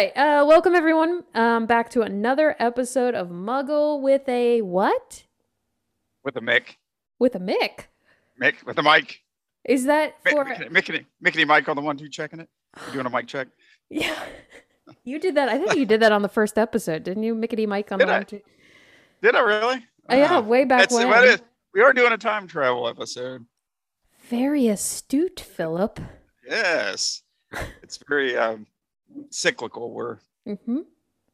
right. Uh, welcome everyone um, back to another episode of Muggle with a what? With a Mick. With a Mick. Mick with a mic. Is that for? Mickey, Mickey, Mickey Mike on the one two checking it. You doing a mic check? Yeah. You did that. I think you did that on the first episode, didn't you, Mickety Mike on Did the I? one? Two? Did I really? Oh, yeah, Ah. way back That's when. what we are doing a time travel episode. Very astute, Philip. Yes. It's very um, cyclical. We're hmm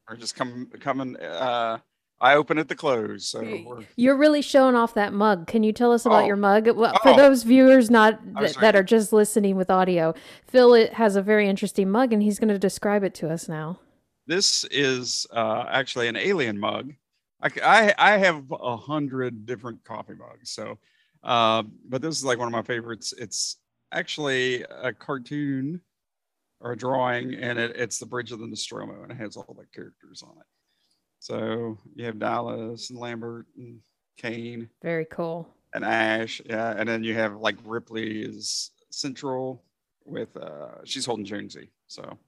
we're just coming coming. Uh, I open at the close, so we're You're really showing off that mug. Can you tell us about Oh. your mug? Well, for Oh. those viewers not th- that are just listening with audio, Phil it has a very interesting mug, and he's going to describe it to us now. This is uh, actually an alien mug. I I have a hundred different coffee mugs. So, uh, but this is like one of my favorites. It's actually a cartoon or a drawing, and it, it's the Bridge of the Nostromo, and it has all the characters on it. So you have Dallas and Lambert and Kane Very cool. and Ash, yeah, and then you have like Ripley is central with uh, she's holding Jonesy. So,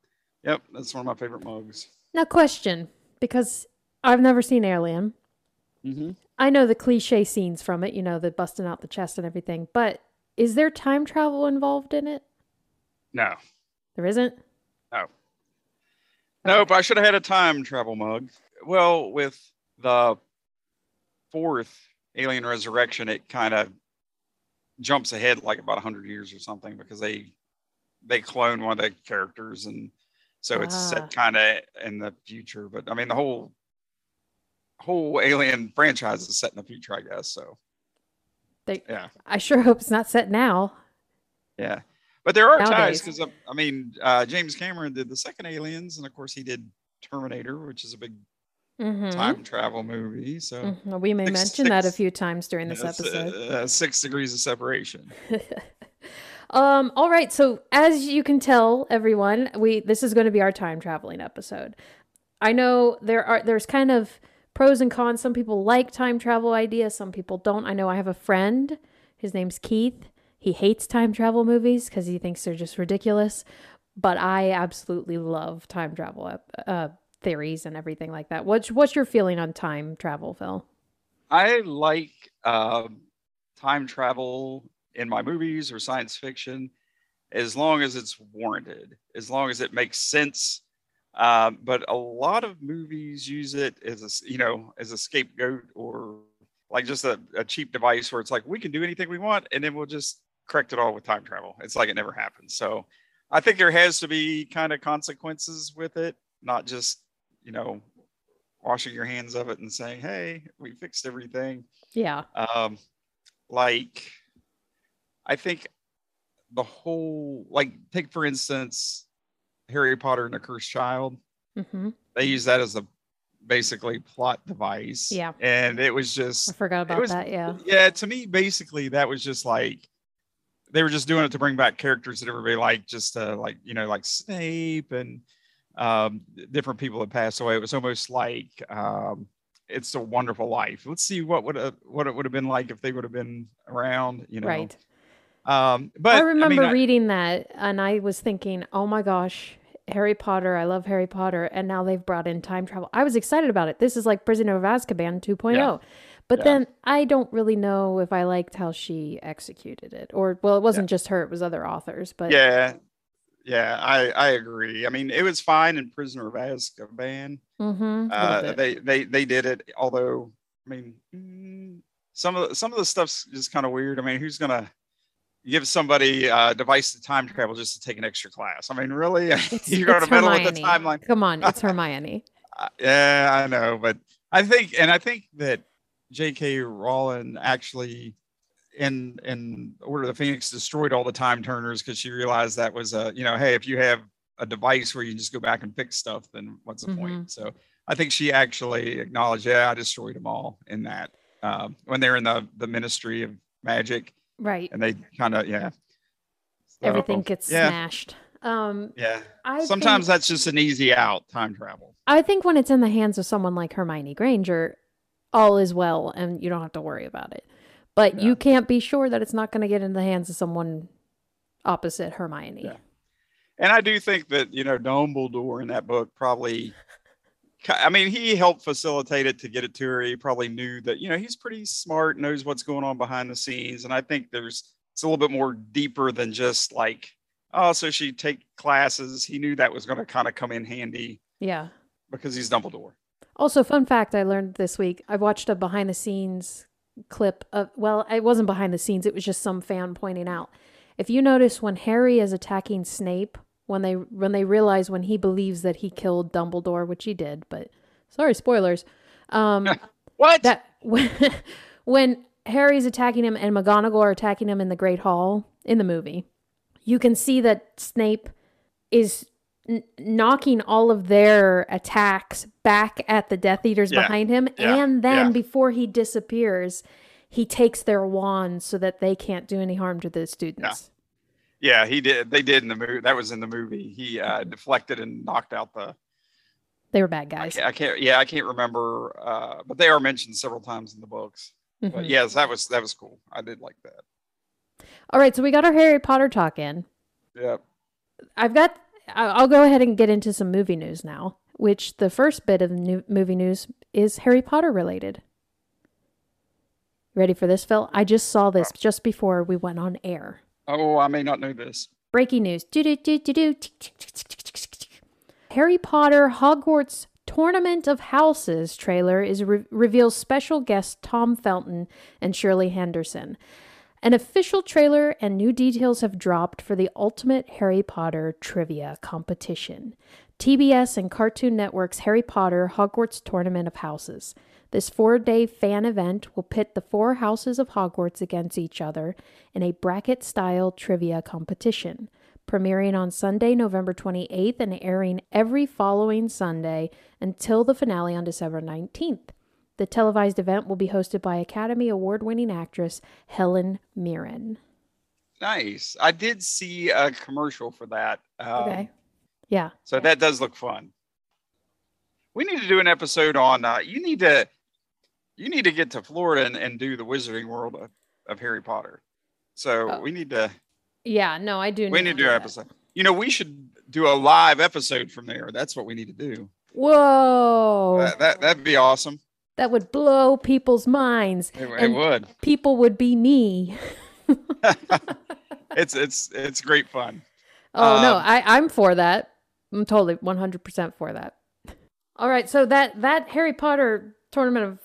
yep, that's one of my favorite mugs. Now, question because I've never seen Alien. Mm-hmm. I know the cliche scenes from it, you know, the busting out the chest and everything, but is there time travel involved in it? No, There isn't? Oh. Nope, I should have had a time travel mug. Well, with the fourth Alien Resurrection, it kind of jumps ahead like about 100 years or something because they they clone one of the characters and so it's Ah. set kind of in the future but i mean the whole whole alien franchise is set in the future i guess so They, yeah I sure hope it's not set now. yeah but there are ties because i mean uh, james cameron did the second aliens and of course he did terminator which is a big Mhm. time travel movie. So Mhm. We may Six- mention that a few times during this that's, episode. uh, six degrees of separation. um all right so as you can tell everyone we this is going to be our time traveling episode i know there are there's kind of pros and cons some people like time travel ideas some people don't i know i have a friend his name's keith he hates time travel movies because he thinks they're just ridiculous but i absolutely love time travel uh, theories and everything like that what's what's your feeling on time travel phil I like um, time travel in my movies or science fiction as long as it's warranted, as long as it makes sense. Um, but a lot of movies use it as a you know as a scapegoat or like just a, a cheap device where it's like we can do anything we want and then we'll just correct it all with time travel. It's like it never happened. So I think there has to be kind of consequences with it, not just you know washing your hands of it and saying, "Hey, we fixed everything." yeah Um, like, I think the whole like take for instance, Harry Potter and the Cursed Child. Mm-hmm. They use that as a basically plot device. Yeah. and it was just i forgot about was- that yeah yeah. To me, basically, that was just like they were just doing it to bring back characters that everybody liked, just to like you know like Snape and um, different people that passed away. It was almost like um, it's a Wonderful Life. Let's see what would have what it would have been like if they would have been around. You know, right Um, but I remember mean, I- reading that and I was thinking, oh my gosh, Harry Potter, I love Harry Potter. And now they've brought in time travel. I was excited about it. This is like Prisoner of Azkaban 2.0. Yeah. But Yeah. then I don't really know if I liked how she executed it. Or, well, it wasn't just her, it was other authors. But yeah, yeah, I I agree. I mean, it was fine in Prisoner of Azkaban. Mhm, Uh, they they they did it. Although, I mean, mm, some of the, some of the stuff's just kind of weird. I mean, who's gonna give somebody a device to time travel just to take an extra class? I mean, really? It's- You're going to it's meddle with the timeline? Come on, it's Hermione. Uh, yeah, I know, but I think, and I think that J.K. Rowling actually, in in Order of the Phoenix, destroyed all the time turners because she realized that was a, you know, hey, if you have a device where you just go back and fix stuff, then what's the Mhm. point? So I think she actually acknowledged, yeah, I destroyed them all in that um, when they're in the the Ministry of Magic, Right. and they kind of, yeah, So, Everything gets yeah, smashed. Um, yeah. I Sometimes think- that's just an easy out, time travel. I think when it's in the hands of someone like Hermione Granger, all is well and you don't have to worry about it. But Yeah. you can't be sure that it's not going to get in the hands of someone opposite Hermione. Yeah. And I do think that, you know, Dumbledore in that book probably, I mean, he helped facilitate it to get it to her. He probably knew that, you know, he's pretty smart, knows what's going on behind the scenes. And I think there's, it's a little bit more deeper than just like, oh, so she take classes. He knew that was going to kind of come in handy Yeah. because he's Dumbledore. Also, fun fact I learned this week I watched a behind the scenes clip of, well, it wasn't behind the scenes, it was just some fan pointing out. If you notice when Harry is attacking Snape, when they when they realize when he believes that he killed Dumbledore, which he did, but sorry, spoilers. Um, What? that when, when Harry's attacking him and McGonagall are attacking him in the Great Hall in the movie, you can see that Snape is n- knocking all of their attacks back at the Death Eaters Yeah. behind him, Yeah. and then Yeah. before he disappears, he takes their wands so that they can't do any harm to the students. yeah, he did. They did in the movie. That was in the movie. He uh, deflected and knocked out the They were bad I guys. can't, I can't yeah i can't remember uh but they are mentioned several times in the books but Mhm. yes that was that was cool i did like that All right, so we got our Harry Potter talk in. yeah I've got. I'll go ahead and get into some movie news now. Which the first bit of new movie news is Harry Potter related. Ready for this, Phil? I just saw this just before we went on air. oh i may not know this Breaking news. Harry Potter Hogwarts Tournament of Houses trailer is re- reveals special guests Tom Felton and Shirley Henderson. An official trailer and new details have dropped for the Ultimate Harry Potter Trivia Competition. TBS and Cartoon Network's Harry Potter Hogwarts Tournament of Houses. This four day fan event will pit the four houses of Hogwarts against each other in a bracket style trivia competition, premiering on Sunday, November 28th, and airing every following Sunday until the finale on December 19th. The televised event will be hosted by Academy Award winning actress Helen Mirren. nice i did see a commercial for that um, Okay. Yeah. so that does look fun we need to do an episode on uh you need to you need to get to florida and, and do the wizarding world of, of harry potter so Oh. we need to Yeah. No, I do. we need to do an episode you know we should do a live episode from there that's what we need to do Whoa. that, that that'd be awesome that would blow people's minds. it, it would People would be me. it's it's it's great fun. Oh no, Um, I I'm for that. I'm totally 100% for that. All right, so that that Harry Potter tournament of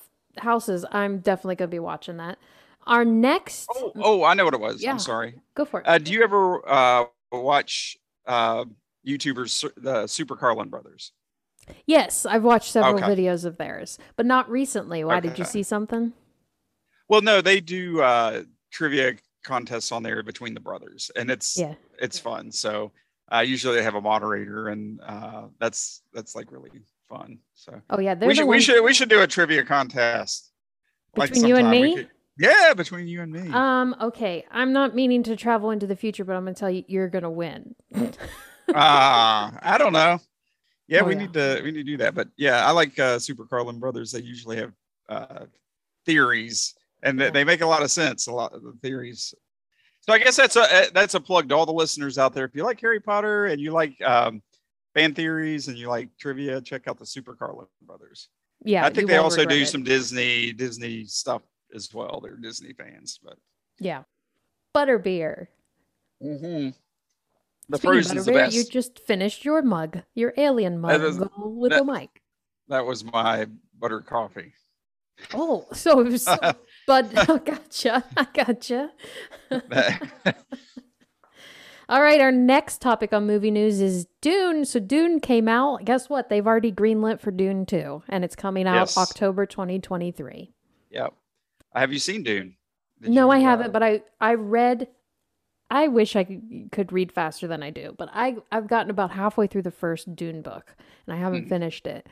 houses, I'm definitely going to be watching that. Our next Oh, oh, I know what it was. Yeah. I'm sorry. go for it. Uh, do you ever uh, watch uh, YouTubers, the Super Carlin brothers? Yes, I've watched several Okay. videos of theirs, but not recently. Why did you see something? Well, no, they do uh, trivia contests on there between the brothers, and it's Yeah. it's fun. So uh, usually they have a moderator, and uh, that's that's like really fun. So Oh yeah, we should we should we should do a trivia contest. Between you and me? could- yeah, between you and me. Um okay, I'm not meaning to travel into the future, but I'm going to tell you you're going to win. Ah, I don't know. Yeah, Oh, we yeah. need to we need to do that. But yeah, I like uh, Super Carlin Brothers. They usually have uh, theories, and they, Yeah. they make a lot of sense. A lot of the theories. So I guess that's a uh, that's a plug to all the listeners out there. If you like Harry Potter and you like um, fan theories and you like trivia, check out the Super Carlin Brothers. Yeah, I think they also do it. some Disney Disney stuff as well. They're Disney fans, but Yeah. Butterbeer. mm-hmm. The Speaking Frozen's the best. you just finished your mug, your alien mug is- with that- the mic. That was my butter coffee. Oh, so it was, but oh, gotcha, I gotcha. All right, our next topic on movie news is Dune. So Dune came out. Guess what? They've already greenlit for Dune 2, and it's coming out Yes. October 2023. Yep. Have you seen Dune? Did no, I you, uh, haven't, but I I read. I wish I could, read faster than I do, but I I've gotten about halfway through the first Dune book, and I haven't Hmm. finished it.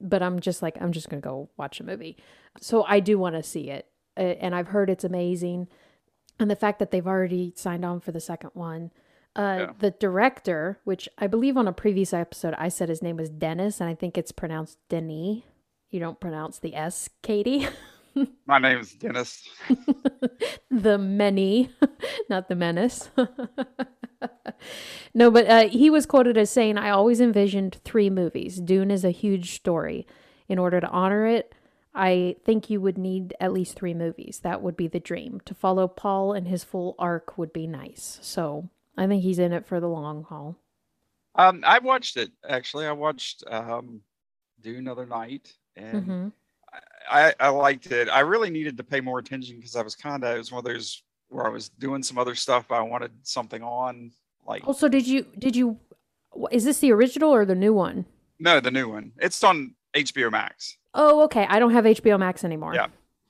But I'm just like I'm just gonna go watch a movie. So I do want to see it, and I've heard it's amazing, and the fact that they've already signed on for the second one. Uh, Yeah. The director, which I believe on a previous episode I said his name was Dennis, and I think it's pronounced Denis. You don't pronounce the S, Katie. My name is Dennis. the many, not the menace. no, but uh, he was quoted as saying, I always envisioned three movies. Dune is a huge story. In order to honor it, I think you would need at least three movies. That would be the dream. To follow Paul and his full arc would be nice. So I think he's in it for the long haul. Um, I watched it actually. I watched um, Dune other night, and hmm I, I liked it. I really needed to pay more attention because I was kind of it was one of those where I was doing some other stuff, but I wanted something on. Like Also, did you, did you, is this the original or the new one? no, the new one. It's on HBO Max. Oh, okay. I don't have HBO Max anymore. Yeah.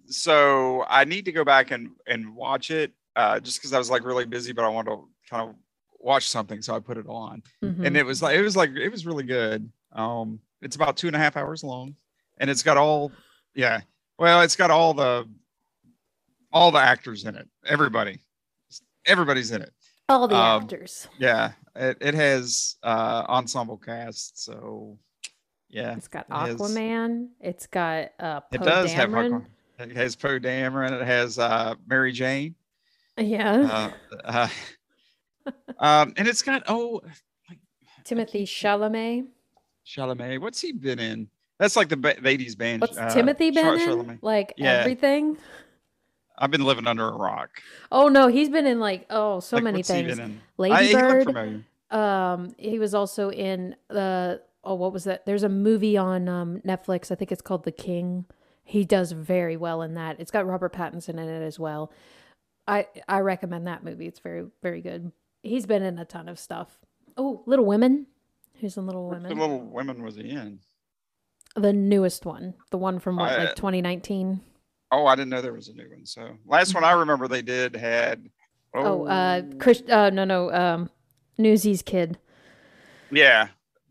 So I need to go back and and watch it. Uh, just because I was like really busy, but I wanted to kind of watch something, so I put it on. Mhm. and it was like it was like it was really good. Um, it's about two and a half hours long, and it's got all yeah. Well, it's got all the all the actors in it. Everybody, everybody's in it. All the um, actors. Yeah, it, it has uh ensemble cast. So yeah, It's got it has- Aquaman. It's got uh, it Poe does have Aquaman. It has Poe Dameron. It has uh Mary Jane. Yeah. Uh, uh, um, and it's got oh Timothy Chalamet. Chalamet. What's he been in? That's like the ba- 80s band. What's uh, Timothy Char- Like Yeah. everything. I've been living under a rock. Oh no, he's been in like oh so Like, many what's things. been in? I, he looked Bird. familiar. Um, he was also in the oh what was that? There's a movie on um Netflix. I think it's called The King. He does very well in that. It's got Robert Pattinson in it as well. I I recommend that movie. It's very very good. He's been in a ton of stuff. Oh, Little Women. Who's in Little Women? Little Women was he in? The newest one, the one from what, I- like 2019. Oh, I didn't know there was a new one. So last one I remember they did had. Oh, uh, Chris. Uh, no, no. Um, Newsies kid. yeah,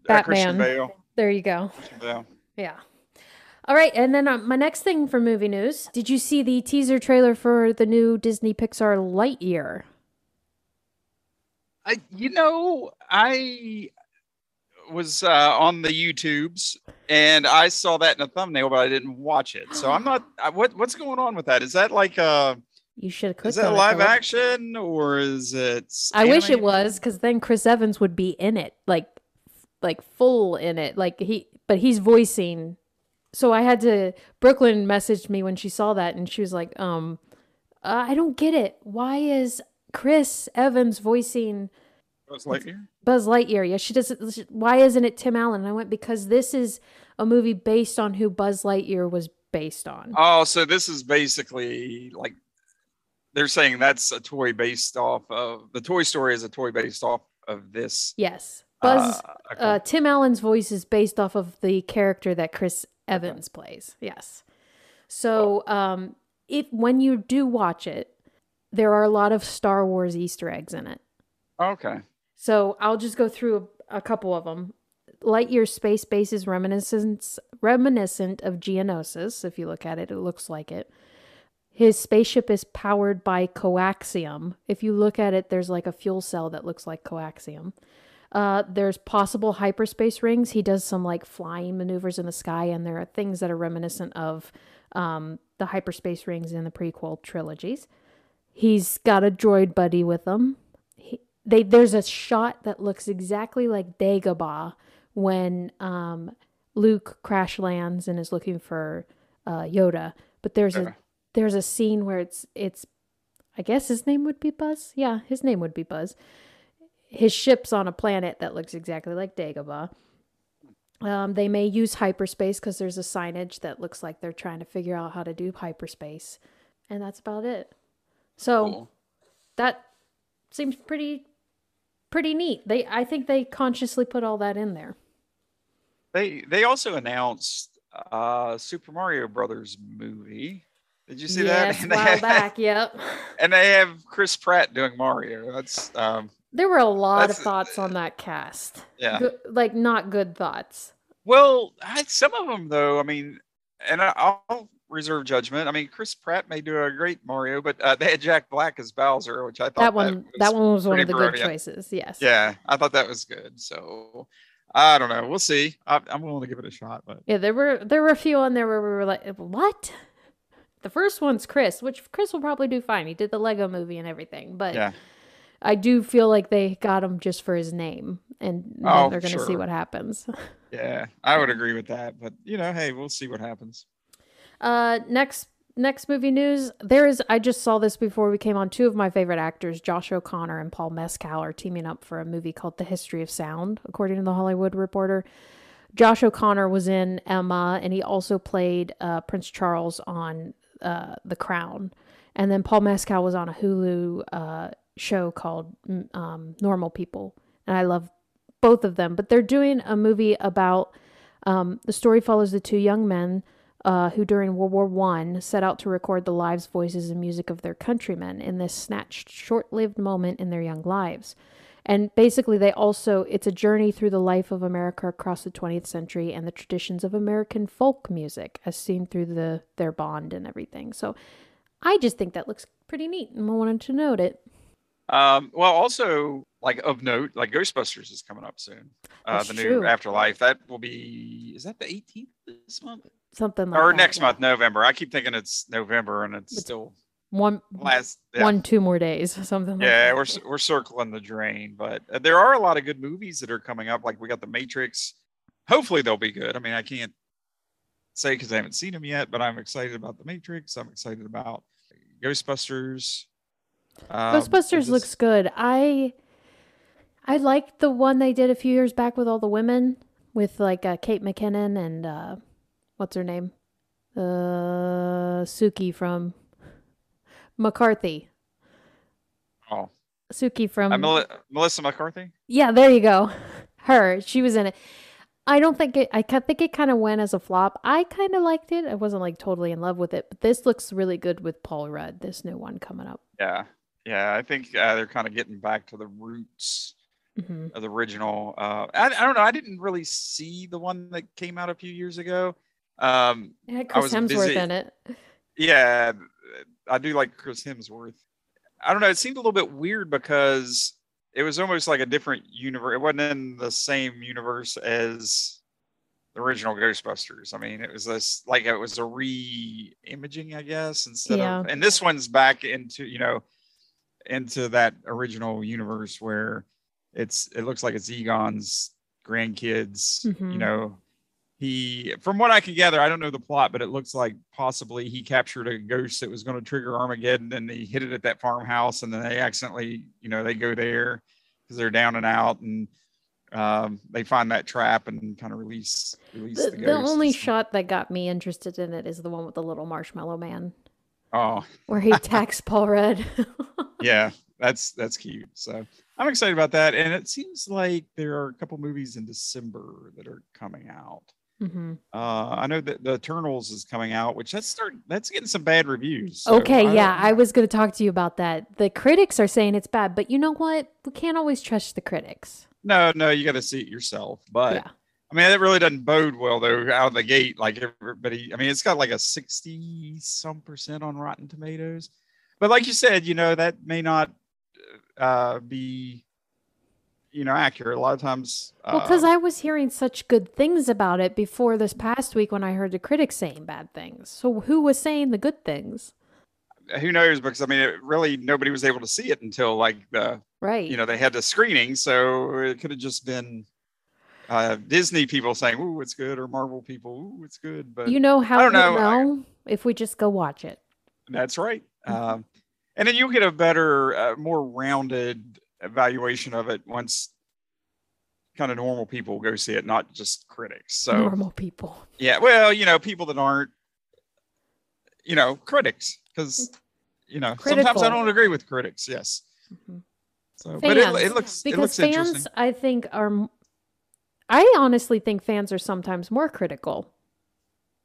uh, Christian Batman. Bale. There you go. Yeah. All right, and then uh, my next thing for movie news. Did you see the teaser trailer for the new Disney Pixar Lightyear? I, you know, I was uh, on the YouTubes and I saw that in a thumbnail, but I didn't watch it. So I'm not. I, what what's going on with that? Is that like uh You should have clicked is that live action or is it? I wish it was because then Chris Evans would be in it, like, like full in it, like he. But he's voicing. So I had to. Brooklyn messaged me when she saw that, and she was like, "Um, uh, I don't get it. Why is Chris Evans voicing?" Buzz Lightyear? Buzz Lightyear. Yeah, she doesn't. she- Why isn't it Tim Allen? And I went because this is a movie based on who Buzz Lightyear was based on. Oh, so this is basically like they're saying that's a toy based off of the Toy Story is a toy based off of this. Yes, Buzz. uh, okay. Uh, Tim Allen's voice is based off of the character that Chris Evans plays. Yes. So, um, if when you do watch it, there are a lot of Star Wars Easter eggs in it. okay. So I'll just go through a, a couple of them. Lightyear's space base is reminiscent reminiscent of Geonosis. If you look at it, it looks like it. His spaceship is powered by coaxium. If you look at it, there's like a fuel cell that looks like coaxium. Uh, there's possible hyperspace rings. He does some like flying maneuvers in the sky, and there are things that are reminiscent of um, the hyperspace rings in the prequel trilogies. He's got a droid buddy with him. He, they there's a shot that looks exactly like Dagobah when um, Luke crash lands and is looking for uh, Yoda. But there's Yeah. a there's a scene where it's it's I guess his name would be Buzz. Yeah, his name would be Buzz. His ship's on a planet that looks exactly like Dagobah. Um, they may use hyperspace because there's a signage that looks like they're trying to figure out how to do hyperspace, and that's about it. So Cool. that seems pretty pretty neat. They I think they consciously put all that in there. They they also announced uh Super Mario Brothers movie. Did you see yes, that? a And they while have- back. Yep. and they have Chris Pratt doing Mario. That's um There were a lot of thoughts on that cast. yeah. Go- like not good thoughts. Well, I, some of them though. I mean, and I, I'll reserve judgment. I mean, Chris Pratt may do a great Mario, but uh, they had Jack Black as Bowser, which I thought That one was that one was one of the good choices. Yes. Yeah, I thought that was good. So I don't know. We'll see. I, I'm willing to give it a shot, but Yeah, there were there were a few on there where we were like, "What?" The first one's Chris, which Chris will probably do fine. He did the Lego movie and everything, but Yeah. I do feel like they got him just for his name, and Oh, they're going to see what happens. Yeah. I would agree with that. But you know, hey, we'll see what happens. Uh, next next movie news. There is. I just saw this before we came on. Two of my favorite actors, Josh O'Connor and Paul Mescal, are teaming up for a movie called The History of Sound, according to the Hollywood Reporter. Josh O'Connor was in Emma, and he also played uh, Prince Charles on uh, The Crown. And then Paul Mescal was on a Hulu uh, show called um, Normal People, and I love both of them. But they're doing a movie about um, the story follows the two young men uh, who, during World War One, set out to record the lives, voices, and music of their countrymen in this snatched, short-lived moment in their young lives. And basically, they also it's a journey through the life of America across the 20th century and the traditions of American folk music, as seen through the their bond and everything. So, I just think that looks pretty neat, and I wanted to note it. Um, well, also like of note, like Ghostbusters is coming up soon. Uh, That's the new true. Afterlife that will be is that the 18th this month Something like or that, next yeah. month November? I keep thinking it's November and it's It's still One, last. Yeah. one, two more days, something like yeah, that. we're we're circling the drain, but uh, there are a lot of good movies that are coming up. Like we got the Matrix. Hopefully they'll be good. I mean, I can't say because I haven't seen them yet, but I'm excited about the Matrix. I'm excited about Ghostbusters. Um, Ghostbusters just- looks good. I I liked the one they did a few years back with all the women, with like uh, Kate McKinnon and uh, what's her name, uh, Sookie from McCarthy. Oh, Sookie from uh, Mel- Melissa McCarthy. yeah, there you go. Her, she was in it. I don't think it. I think it kind of went as a flop. I kind of liked it. I wasn't like totally in love with it, but this looks really good with Paul Rudd. This new one coming up. Yeah, yeah. I think uh, they're kind of getting back to the roots hmm of the original. Uh, I, I don't know. I didn't really see the one that came out a few years ago. Um, It had Chris was Hemsworth busy- in it. yeah, I do like Chris Hemsworth. I don't know. It seemed a little bit weird because it was almost like a different universe. It wasn't in the same universe as the original Ghostbusters. I mean, it was this like it was a re-imaging, I guess, instead Yeah. of. And this one's back into you know into that original universe where it's it looks like it's Egon's grandkids. Mhm. You know, he from what I can gather, I don't know the plot, but it looks like possibly he captured a ghost that was going to trigger Armageddon, and he hit it at that farmhouse, and then they accidentally, you know, they go there because they're down and out, and um, they find that trap and kind of release release The, the, the only shot that got me interested in it is the one with the little marshmallow man, Oh, where he attacks Paul Rudd. yeah, that's that's cute. So I'm excited about that, and it seems like there are a couple movies in December that are coming out. Hmm Uh, I know that the Eternals is coming out, which that's start that's getting some bad reviews. so Okay, I yeah, I was going to talk to you about that. The critics are saying it's bad, but you know what? We can't always trust the critics. no, no, you got to see it yourself. But yeah. I mean, that really doesn't bode well though out of the gate. Like everybody, I mean, it's got like a sixty some percent on Rotten Tomatoes. But like you said, you know that may not uh, be, you know, accurate. A lot of times, Well, because uh, I was hearing such good things about it before this past week when I heard the critics saying bad things. So who was saying the good things? who knows? Because I mean, it really nobody was able to see it until like the Right. you know they had the screening, so it could have just been uh, Disney people saying, "Ooh, it's good," or Marvel people, "Ooh, it's good." But you know how i don't we'll know, I- if we just go watch it. That's right. Mhm. Um, and then you'll get a better, uh, more rounded evaluation of it once kind of normal people go see it, not just critics. So, Normal people. yeah, well, you know, people that aren't, you know, critics, because, you know, sometimes I don't agree with critics. Yes. Mhm. So, but it, Fans, it looks, it because looks fans i think are I honestly think fans are sometimes more critical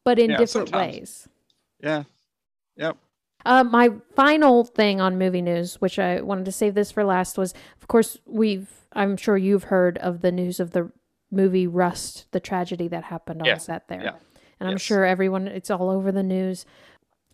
but in Yeah, different sometimes. ways Yeah. Yep. Uh, my final thing on movie news which i wanted to save this for last was of course we've i'm sure you've heard of the news of the movie rust the tragedy that happened on Yeah, set there. Yeah, and i'm sure everyone it's all over the news.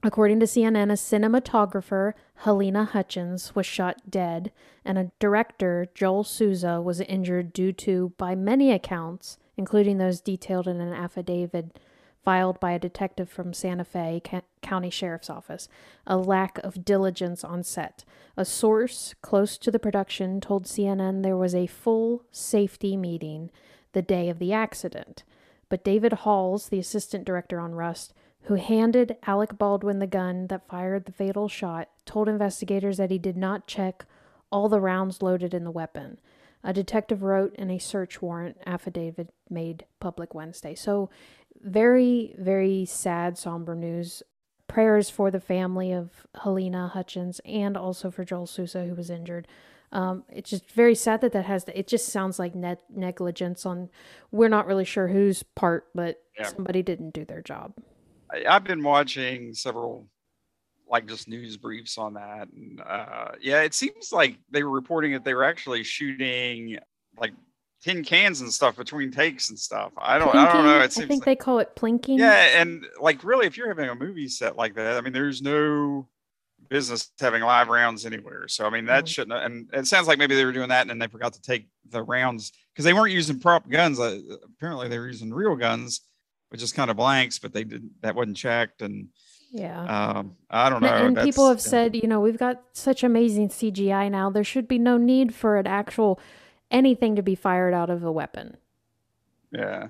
According to CNN, a cinematographer, Halyna Hutchins, was shot dead, and a director, Joel Souza, was injured due to, by many accounts, including those detailed in an affidavit filed by a detective from Santa Fe County Sheriff's Office, a lack of diligence on set. A source close to the production told CNN there was a full safety meeting the day of the accident. But David Halls, the assistant director on Rust, who handed Alec Baldwin the gun that fired the fatal shot, told investigators that he did not check all the rounds loaded in the weapon. A detective wrote in a search warrant affidavit made public Wednesday. So, very, very sad, somber news. Prayers for the family of Halyna Hutchins and also for Joel Souza, who was injured. Um, it's just very sad that that has. To, it just sounds like net negligence on. We're not really sure whose part, but yeah. somebody didn't do their job. I, I've been watching several like just news briefs on that. And uh, yeah, it seems like they were reporting that they were actually shooting like tin cans and stuff between takes and stuff. I don't, plinking? I don't know. It I think like, they call it plinking. Yeah, and like really, if you're having a movie set like that, I mean, there's no business having live rounds anywhere. So I mean, that mm-hmm. shouldn't. And it sounds like maybe they were doing that, and then they forgot to take the rounds because they weren't using prop guns. Uh, apparently, they were using real guns, which is kind of blanks, but they did that wasn't checked and yeah. Um, I don't know. And people have said, you know, we've got such amazing CGI now. There should be no need for an actual anything to be fired out of a weapon. Yeah.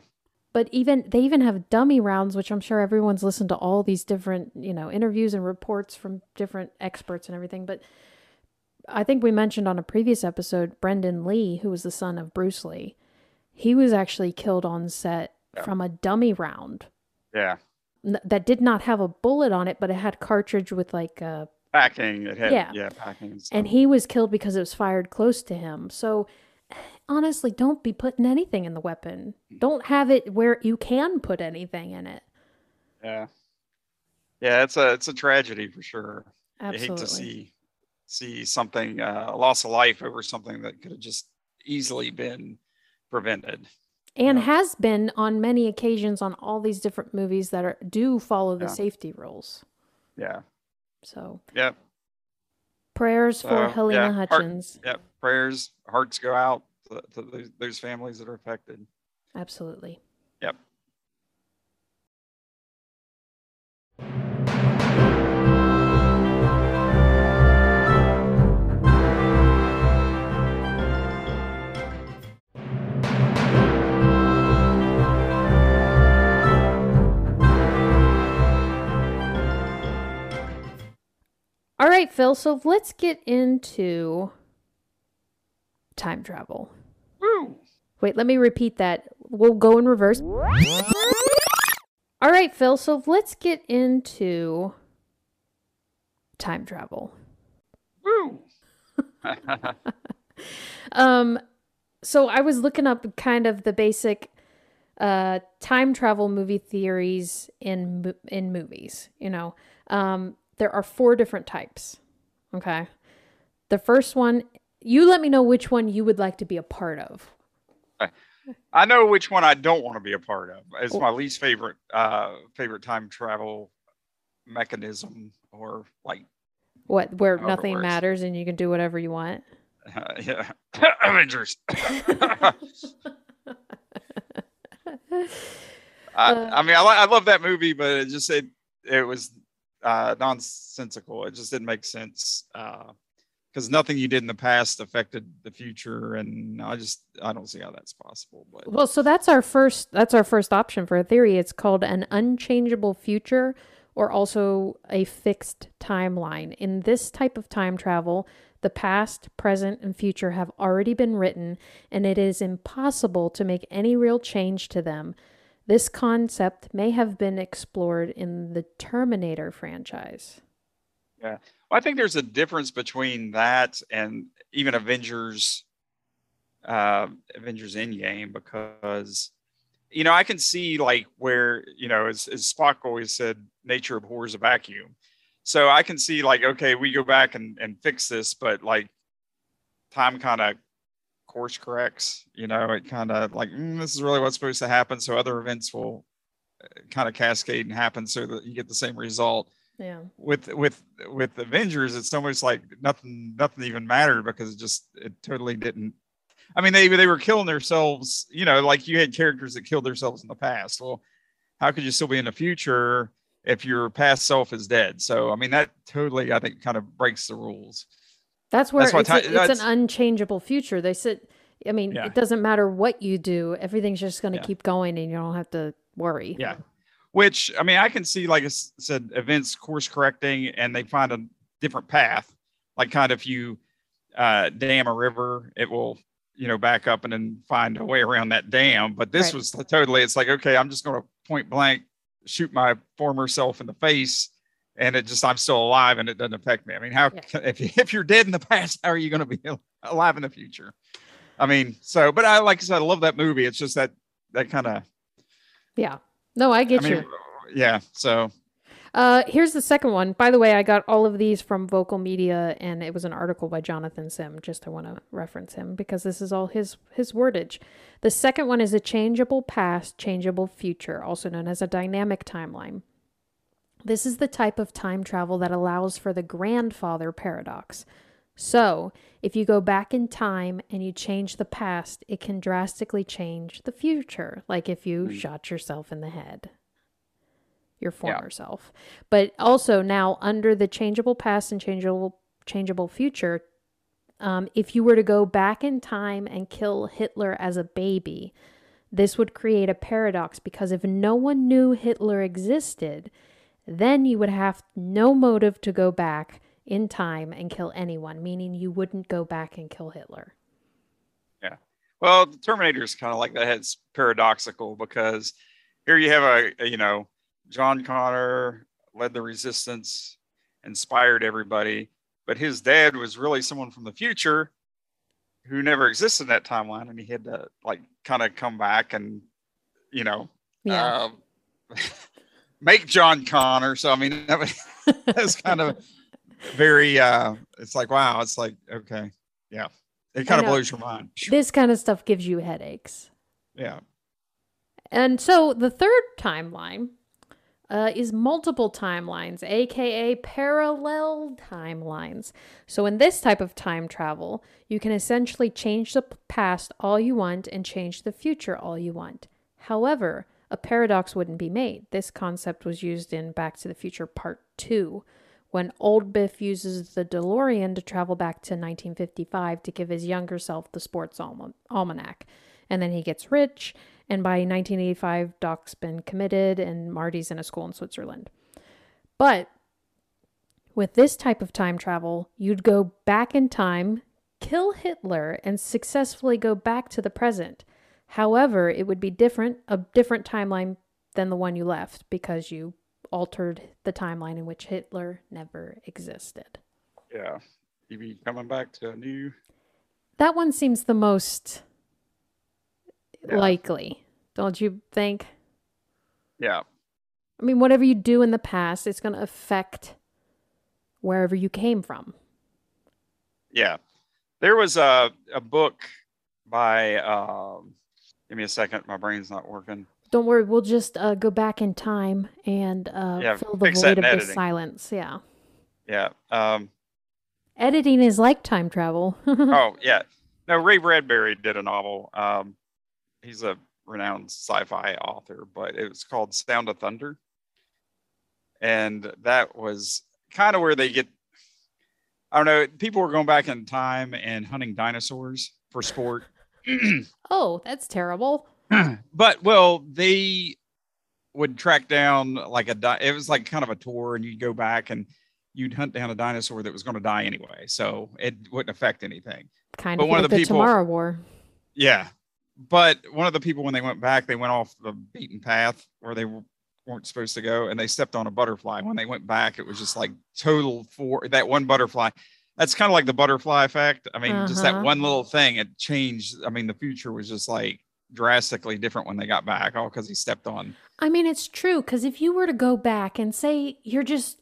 But even they even have dummy rounds, which I'm sure everyone's listened to all these different, you know, interviews and reports from different experts and everything. But I think we mentioned on a previous episode Brandon Lee, who was the son of Bruce Lee. He was actually killed on set yeah. from a dummy round. Yeah that did not have a bullet on it, but it had cartridge with like a packing. It had yeah, yeah packing. And he was killed because it was fired close to him. So honestly, don't be putting anything in the weapon. Don't have it where you can put anything in it. Yeah, yeah, it's a it's a tragedy for sure. Absolutely. I hate to see see something uh, a loss of life over something that could have just easily been prevented and has been on many occasions on all these different movies that are do follow the yeah. safety rules. Yeah. So. Yeah. Prayers for Halyna yeah, Hutchins. Heart, yeah, prayers, hearts go out to, to those, those families that are affected. Absolutely. Yep. All right, Phil. So let's get into time travel. Wait, let me repeat that. We'll go in reverse. All right, Phil. So let's get into time travel. Woo. um, so I was looking up kind of the basic uh time travel movie theories in in movies. You know, um, there are four different types. Okay. The first one, you let me know which one you would like to be a part of. I know which one I don't want to be a part of. It's my least favorite uh favorite time travel mechanism or like what where nothing matters and you can do whatever you want. Uh, yeah. Avengers. I, uh, I mean, I, I love that movie, but it just it it was uh, nonsensical. It just didn't make sense because nothing you did in the past affected the future, and I just I don't see how that's possible. But well, so that's our first that's our first option for a theory. It's called an unchangeable future, or also a fixed timeline. In this type of time travel. The past, present, and future have already been written, and it is impossible to make any real change to them this concept may have been explored in the Terminator franchise. Yeah. Well, I think there's a difference between that and even Avengers uh, Avengers Endgame because you know, I can see like where, you know, as, as Spock always said, nature abhors a vacuum. So I can see like, okay, we go back and, and fix this, but like time kind of course corrects. You know, it kind of like mm, this is really what's supposed to happen, so other events will uh, kind of cascade and happen so that you get the same result. Yeah. With with with Avengers, it's almost like nothing nothing even mattered because it just it totally didn't. I mean, they they were killing themselves. You know, like you had characters that killed themselves in the past. Well, how could you still be in the future if your past self is dead? So I mean that totally I think kind of breaks the rules. That's where That's it's, ti- a- it's an unchangeable future. They said, I mean, Yeah. it doesn't matter what you do, everything's just going to Yeah. keep going and you don't have to worry. Yeah. Which I mean, I can see, like I said, events course correcting, and they find a different path. Like kind of if you uh, dam a river, it will you know back up and then find a way around that dam. But this Right. was totally. It's like okay, I'm just going to point blank shoot my former self in the face, and it just I'm still alive and it doesn't affect me. I mean, how Yeah. if you, if you're dead in the past, how are you going to be alive in the future? I mean, so but I like I said, I love that movie. It's just that that kind of Yeah. No, I get I mean, you. yeah. So Uh, here's the second one. By the way, I got all of these from Vocal Media, and it was an article by Jonathan Sim. Just I want to reference him because this is all his his wordage. The second one is a changeable past, changeable future, also known as a dynamic timeline. This is the type of time travel that allows for the grandfather paradox. So, if you go back in time and you change the past, it can drastically change the future, like if you Mm. shot yourself in the head your Yeah. former self. But also now under the changeable past and changeable changeable future, um, if you were to go back in time and kill Hitler as a baby, this would create a paradox because if no one knew Hitler existed, then you would have no motive to go back in time and kill anyone, meaning you wouldn't go back and kill Hitler. Yeah. Well, the Terminator is kind of like that. It's paradoxical because here you have a, a, you know, John Connor led the resistance, inspired everybody, but his dad was really someone from the future who never existed in that timeline, and he had to like kind of come back and, you know, Yeah. um, make John Connor. So I mean, that was, that's kind of very. uh It's like wow. It's like okay, yeah. It kind of blows your mind. this kind of stuff gives you headaches. Yeah. And so the third timeline uh, is multiple timelines, aka parallel timelines. So, in this type of time travel, you can essentially change the past all you want and change the future all you want. However, a paradox wouldn't be made. This concept was used in Back to the Future Part 2, when old Biff uses the DeLorean to travel back to 1955 to give his younger self the sports alma- almanac. And then he gets rich, and by 1985, Doc's been committed and Marty's in a school in Switzerland. But with this type of time travel, you'd go back in time, kill Hitler, and successfully go back to the present. However, it would be different, a different timeline than the one you left because you altered the timeline in which Hitler never existed. Yeah. You be coming back to a new. That one seems the most Yeah. likely, don't you think? Yeah. I mean, whatever you do in the past, it's going to affect wherever you came from. Yeah. There was a, a book by, um, give me a second. My brain's not working. Don't worry, we'll just uh, go back in time and uh, Yeah, fill the void of the editing. silence. Yeah. Yeah. Um, Editing is like time travel. oh, yeah. No, Ray Bradbury did a novel. Um, he's a renowned sci fi author, but it was called Sound of Thunder. And that was kind of where they get, I don't know, people were going back in time and hunting dinosaurs for sport. oh, that's terrible. but well, they would track down like a di- it was like kind of a tour, and you'd go back and you'd hunt down a dinosaur that was going to die anyway, so it wouldn't affect anything. Kind But of one of the the people- Tomorrow War. Yeah, but one of the people when they went back, they went off the beaten path where they w- weren't supposed to go, and they stepped on a butterfly. When they went back, it was just like total for that one butterfly. That's kind of like the butterfly effect. I mean, just that Uh-huh. one little thing, it changed. I mean, the future was just like drastically different when they got back, all because he stepped on. I mean, it's true because if you were to go back and say you're just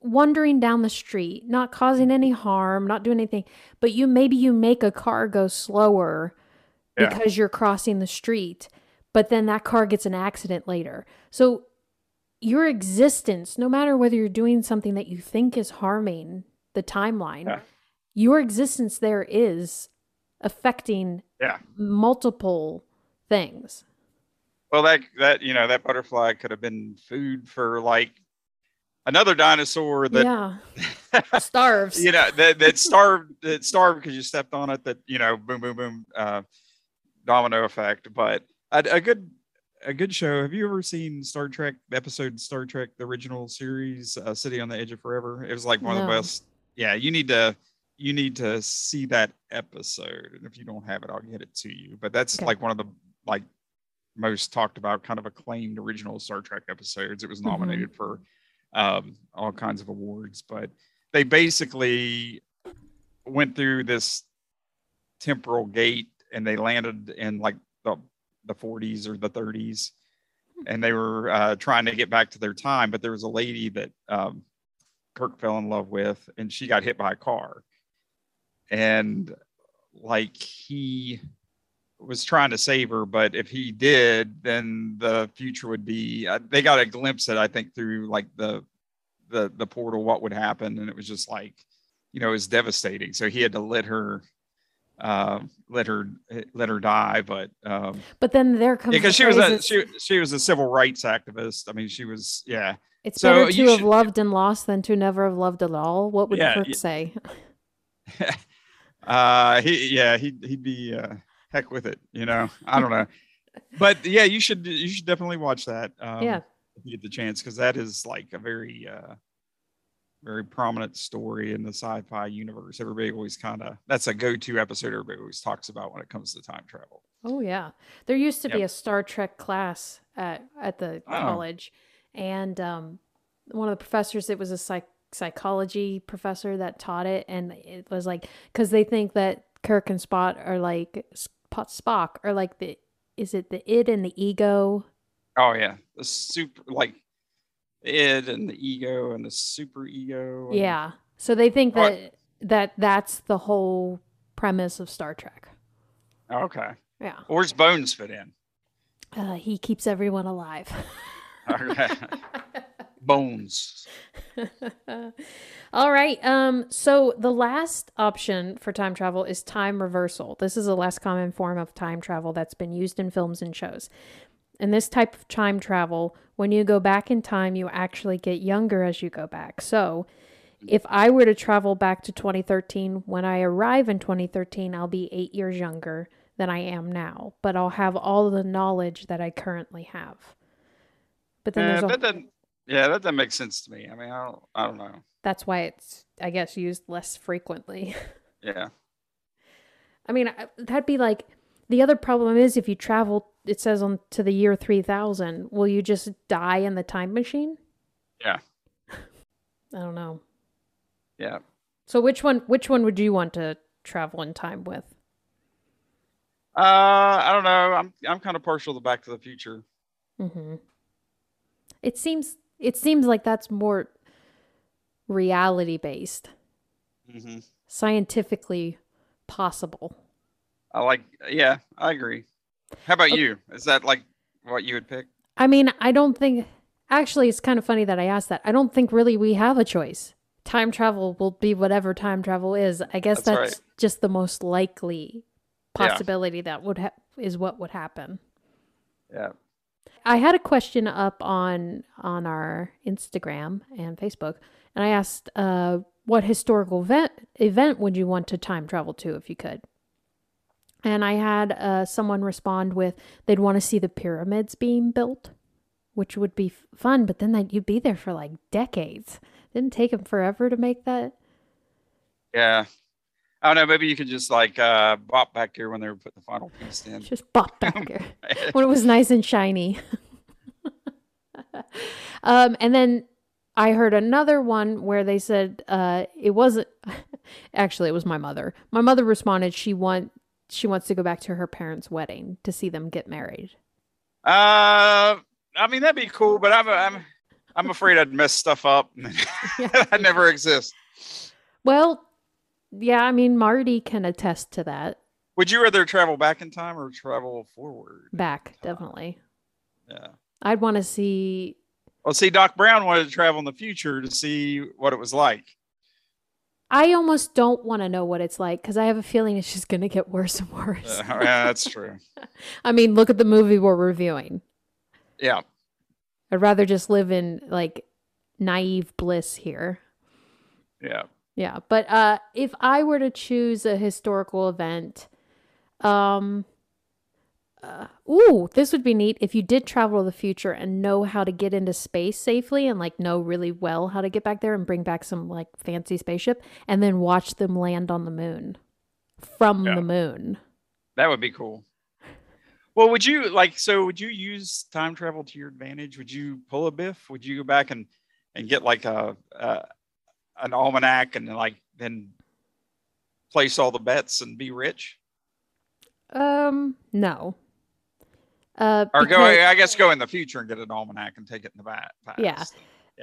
wandering down the street, not causing any harm, not doing anything, but you maybe you make a car go slower Yeah. because you're crossing the street, but then that car gets an accident later. So your existence, no matter whether you're doing something that you think is harming the timeline, Yeah. your existence there is affecting Yeah. multiple things. Well, that that you know that butterfly could have been food for like another dinosaur that yeah starves. you know that that starved that starved because you stepped on it. That you know, boom, boom, boom, uh, domino effect. But a, a good a good show. Have you ever seen Star Trek episode Star Trek the original series, uh, City on the Edge of Forever? It was like one of the best. Yeah, you need to you need to see that episode, and if you don't have it, I'll get it to you. But that's Okay. like one of the like most talked about, kind of acclaimed original Star Trek episodes. It was Mhm. nominated for um, all kinds of awards, but they basically went through this temporal gate and they landed in like the the 40s or the 30s and they were uh, trying to get back to their time but there was a lady that um, kirk fell in love with and she got hit by a car and like he was trying to save her but if he did then the future would be uh, they got a glimpse at i think through like the the the portal what would happen and it was just like you know it was devastating so he had to let her uh, let her let her die but um But then there comes because the she was a she, she was a civil rights activist i mean she was yeah It's so better to have should- loved and lost than to never have loved at all. What would Yeah, Kirk y- say? uh he yeah he'd, he'd be uh heck with it you know? I don't know. But yeah you should you should definitely watch that um Yeah. if you get the chance because that is like a very uh very prominent story in the sci-fi universe. Everybody always kind of that's a go-to episode everybody always talks about when it comes to time travel. Oh yeah, there used to be a Star Trek class at at the Oh. college, and um, one of the professors it was a psych psychology professor that taught it, and it was like because they think that Kirk and Spot are like Spock are like the is it the id and the ego? oh yeah the super like id and the ego and the super ego and- Yeah, so they think Oh, I- that that that's the whole premise of Star Trek. okay Yeah, where's bones fit in uh, he keeps everyone alive. Okay. bones All right. Um, so the last option for time travel is time reversal. This is the less common form of time travel that's been used in films and shows. In this type of time travel, when you go back in time, you actually get younger as you go back. So, if I were to travel back to 2013, when I arrive in 2013, I'll be eight years younger than I am now, but I'll have all the knowledge that I currently have. But then Yeah, there's a, that doesn't yeah that doesn't make sense to me i mean i don't i don't know that's why it's, I guess, used less frequently. yeah I mean, that'd be like the other problem is if you travel, it says on to the year 3000, will you just die in the time machine? Yeah. I don't know. yeah So which one which one would you want to travel in time with? uh i don't know i'm i'm kind of partial to back to the future Mhm. It seems it seems like that's more reality based, hmm scientifically possible. i like yeah i agree how about you is that like what you would pick I mean, I don't think actually it's kind of funny that I asked that. I don't think really we have a choice. Time travel will be whatever time travel is. I guess That's that's, right. just the most likely Yeah. possibility that would ha- is what would happen. yeah I had a question up on on our Instagram and Facebook, and I asked, uh, "What historical event event would you want to time travel to if you could?" And I had uh, someone respond with, "They'd want to see the pyramids being built, which would be f- fun, but then that you'd be there for like decades. Didn't take them forever to make that." yeah i don't know maybe you could just like uh bop back here when they were putting the final piece in Just bop back here. when it was nice and shiny. um, and then I heard another one where they said uh, it wasn't. Actually, it was my mother. My mother responded she want she wants to go back to her parents' wedding to see them get married. uh i mean that'd be cool but i'm i'm i'm afraid i'd mess stuff up i'd never exist Well, yeah, I mean Marty can attest to that. would you rather travel back in time or travel forward Back definitely. yeah I'd want to see. Well, see, Doc Brown wanted to travel in the future to see what it was like. I almost don't want to know what it's like because I have a feeling it's just going to get worse and worse. Uh, yeah, that's true. I mean, look at the movie we're reviewing. Yeah. I'd rather just live in like naive bliss here. Yeah. Yeah, but uh if I were to choose a historical event, um uh, ooh, this would be neat if you did travel to the future and know how to get into space safely and like know really well how to get back there and bring back some like fancy spaceship and then watch them land on the moon from Yeah. the moon. That would be cool. Well, would you like so would you use time travel to your advantage? Would you pull a biff? Would you go back and and get like a, a an almanac and like then place all the bets and be rich? Um, no. Uh, Or go I guess go in the future and get an almanac and take it in the back. Yeah.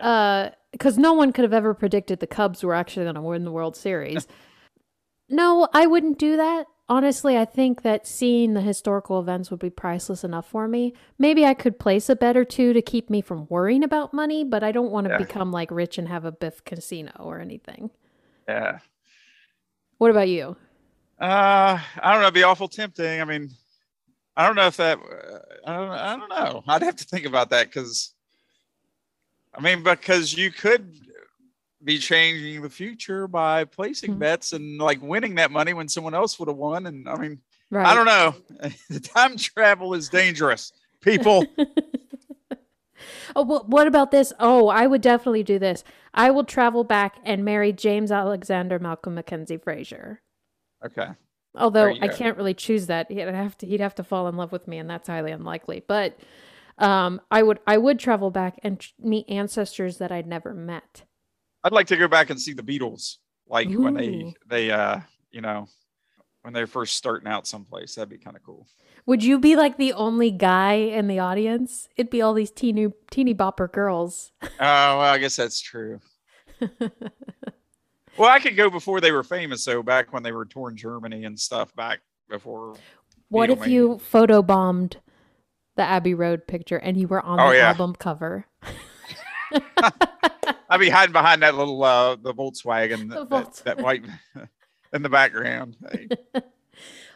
Uh, because no one could have ever predicted the Cubs were actually going to win the World Series. no, I wouldn't do that. Honestly, I think that seeing the historical events would be priceless enough for me. Maybe I could place a bet or two to keep me from worrying about money, but I don't want to Yeah. become like rich and have a Biff casino or anything. Yeah. What about you? Uh, I don't know. It'd be awful tempting. I mean, I don't know if that. Uh, I don't. I don't know. I'd have to think about that because. I mean, because you could be changing the future by placing Mhm. bets and like winning that money when someone else would have won. And I mean, Right. I don't know. the time travel is dangerous, people. Oh, well, what about this? Oh, I would definitely do this. I will travel back and marry James Alexander Malcolm Mackenzie Fraser. okay. Although I go. can't really choose that. He'd have to he'd have to fall in love with me and that's highly unlikely. But um I would I would travel back and tr- meet ancestors that I'd never met. I'd like to go back and see the Beatles, like when they they uh you know when they're first starting out someplace. That'd be kind of cool. Would you be like the only guy in the audience? It'd be all these teeny teeny bopper girls. Oh, well, I guess that's true. Well, I could go before they were famous, though, back when they were touring Germany and stuff, back before. what if Beatlemania. you photobombed the Abbey Road picture and you were on Oh, the yeah. album cover? I'd be hiding behind that little uh the Volkswagen, The that, that, that white in the background. Hey,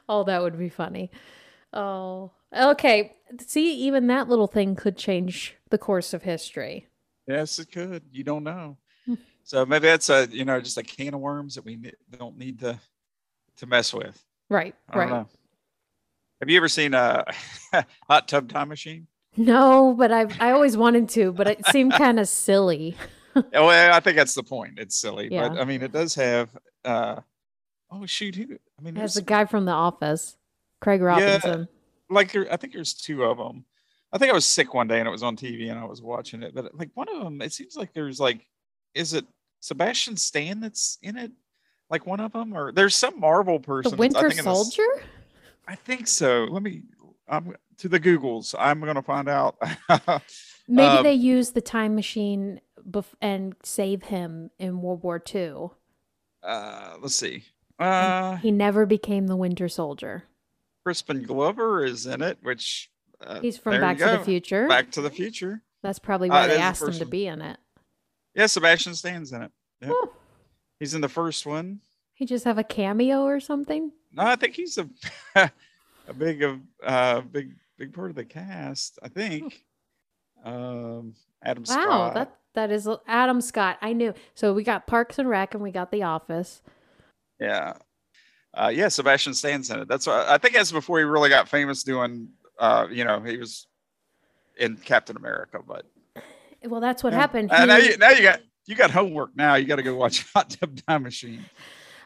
Oh, that would be funny. Oh, okay. See, even that little thing could change the course of history. yes, it could. You don't know. So maybe that's a you know just a can of worms that we don't need to to mess with. Right, I right. don't know. Have you ever seen a hot tub time machine? No, but I I always wanted to, but it seemed kind of silly. Oh, well, I think that's the point. It's silly, but I mean, it does have. uh Oh shoot! Who? I mean, there's the guy from The Office, Craig Robinson. Yeah, like there, I think there's two of them. I think I was sick one day and it was on TV and I was watching it, but like one of them, it seems like there's like, is it Sebastian Stan that's in it? Like one of them, or there's some Marvel person. The I Winter the s- Soldier? I think so. Let me. I'm to the Googles. I'm gonna find out. Maybe um, they use the time machine bef- and save him in World War II. uh, let's see. Uh, He never became the Winter Soldier. Crispin Glover is in it, which uh, He's from Back to the. Future. Back to the Future. That's probably Uh, why they the asked him to be in it. Yeah, Sebastian Stan's in it. Yep. Oh, He's in the first one. he just have a cameo or something? No, I think he's a a big of uh big big part of the cast. I think. Um, Adam Wow, Scott. that that is Adam Scott. I knew. So we got Parks and Rec and we got The Office. Yeah. Uh, yeah, Sebastian Stan's in it. That's why I think that's before he really got famous doing. Uh, you know, he was in Captain America, but Well, that's what yeah. happened. Uh, now you now you got you got homework. Now you got to go watch Hot Tub Time Machine.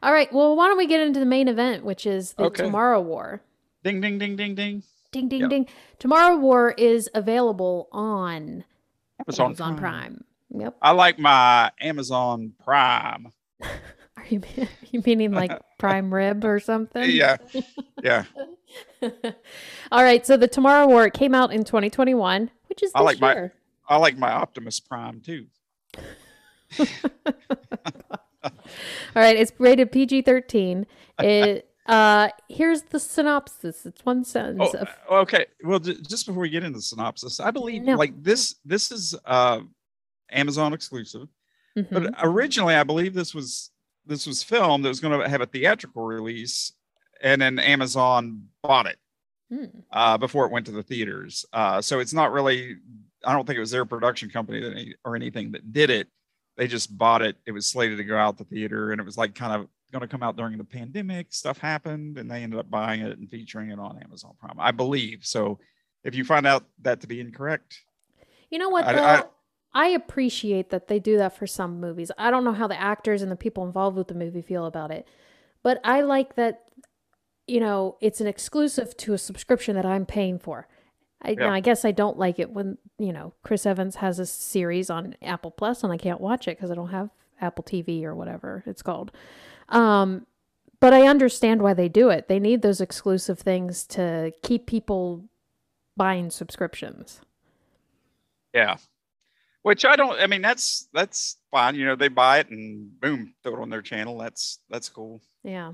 All right. Well, why don't we get into the main event, which is the Okay. Tomorrow War? Ding ding ding ding ding. Ding, ding, Yep. ding. Tomorrow War is available on Amazon, Amazon Prime. Prime. Yep. I like my Amazon Prime. Are you you meaning like prime rib or something? Yeah, yeah. All right. So the Tomorrow War it came out in 2021, which is this I like my- I like my Optimus Prime too. All right. It's rated PG-13. It uh here's the synopsis. It's one sentence. Oh, of, uh, okay. Well, j- just before we get into the synopsis, I believe No. like this. This is uh, Amazon exclusive, Mhm. but originally I believe this was this was filmed. It was going to have a theatrical release, and then Amazon bought it. Hmm. uh, before it went to the theaters. Uh, so it's not really, I don't think it was their production company that or anything that did it. They just bought it. It was slated to go out the theater and it was like kind of going to come out during the pandemic. Stuff happened and they ended up buying it and featuring it on Amazon Prime, I believe. So if you find out that to be incorrect, You know what I- though? I- I, appreciate that they do that for some movies. I don't know how the actors and the people involved with the movie feel about it. But I like that you know, it's an exclusive to a subscription that I'm paying for. I, Yeah. I guess I don't like it when, you know, Chris Evans has a series on Apple Plus and I can't watch it because I don't have Apple TV or whatever it's called. Um, but I understand why they do it. They need those exclusive things to keep people buying subscriptions. yeah. Which I don't, I mean, that's, that's fine. You know, they buy it and boom, throw it on their channel. That's, that's cool. Yeah.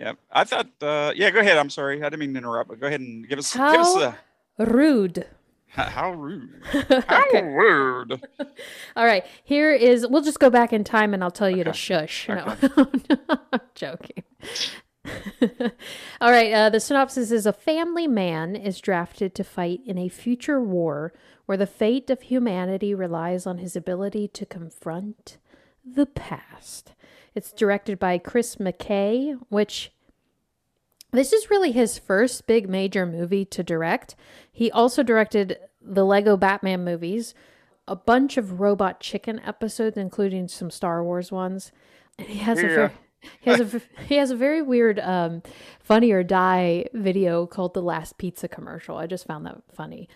Yeah. I thought, uh, yeah, go ahead. I'm sorry. I didn't mean to interrupt, but go ahead and give us, give us How Rude. how rude. How okay. rude. All right. Here is, we'll just go back in time and I'll tell you to Okay. shush. No, I'm joking. All right. Uh, the synopsis is a family man is drafted to fight in a future war where the fate of humanity relies on his ability to confront the past. It's directed by Chris McKay, which this is really his first big major movie to direct. He also directed the Lego Batman movies, a bunch of Robot Chicken episodes, including some Star Wars ones. And he has a Yeah. very, he has a he has a very weird um, Funny or Die video called The Last Pizza Commercial. I just found that funny.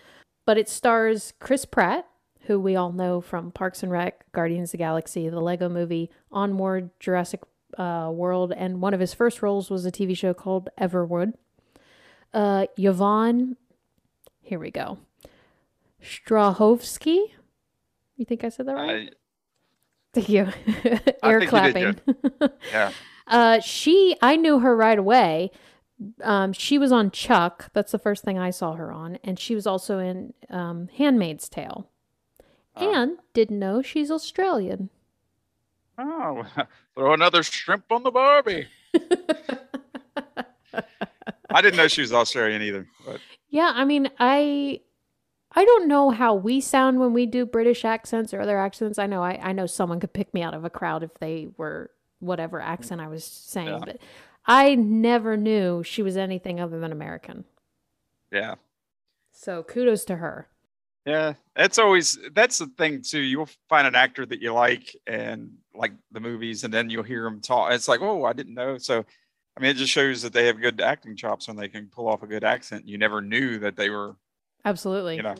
But it stars Chris Pratt, who we all know from Parks and Rec, Guardians of the Galaxy, the Lego movie, Onward, Jurassic uh, World, and one of his first roles was a TV show called Everwood. Uh, Yvonne, here we go. Strahovski. You think I said that right? I, Thank you. Air think you clapping. did yeah. uh, she, I knew her right away. Um, she was on Chuck. That's the first thing I saw her on, and she was also in um, Handmaid's Tale. Oh. And didn't know she's Australian. Oh, throw another shrimp on the Barbie. I didn't know she was Australian either. But Yeah, I mean, I I don't know how we sound when we do British accents or other accents. I know I, I know someone could pick me out of a crowd if they were whatever accent I was saying, Yeah. but I never knew she was anything other than American. yeah, So kudos to her. Yeah, that's always that's the thing too. You'll find an actor that you like and like the movies, and then you'll hear them talk. It's like, oh, I didn't know. So, I mean, it just shows that they have good acting chops when they can pull off a good accent. You never knew that they were, Absolutely. you know.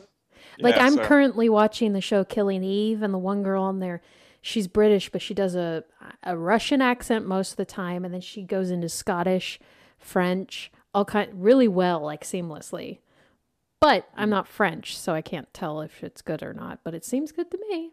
Like yeah, I'm so- currently watching the show Killing Eve, and the one girl on there, she's British, but she does a a Russian accent most of the time, and then she goes into Scottish, French, all kind really well, like seamlessly. But I'm not French, so I can't tell if it's good or not. But it seems good to me.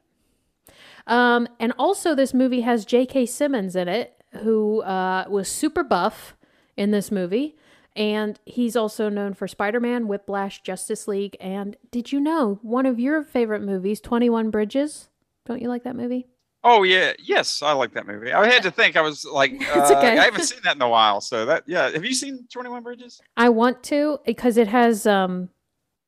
Um, and also, this movie has J.K. Simmons in it, who uh, was super buff in this movie. And he's also known for Spider Man, Whiplash, Justice League, and did you know one of your favorite movies, 21 Bridges? Don't you like that movie? Oh yeah, yes, I like that movie. I had to think. I was like, uh, okay. I haven't seen that in a while. So that, yeah. Have you seen Twenty One Bridges? I want to because it has um,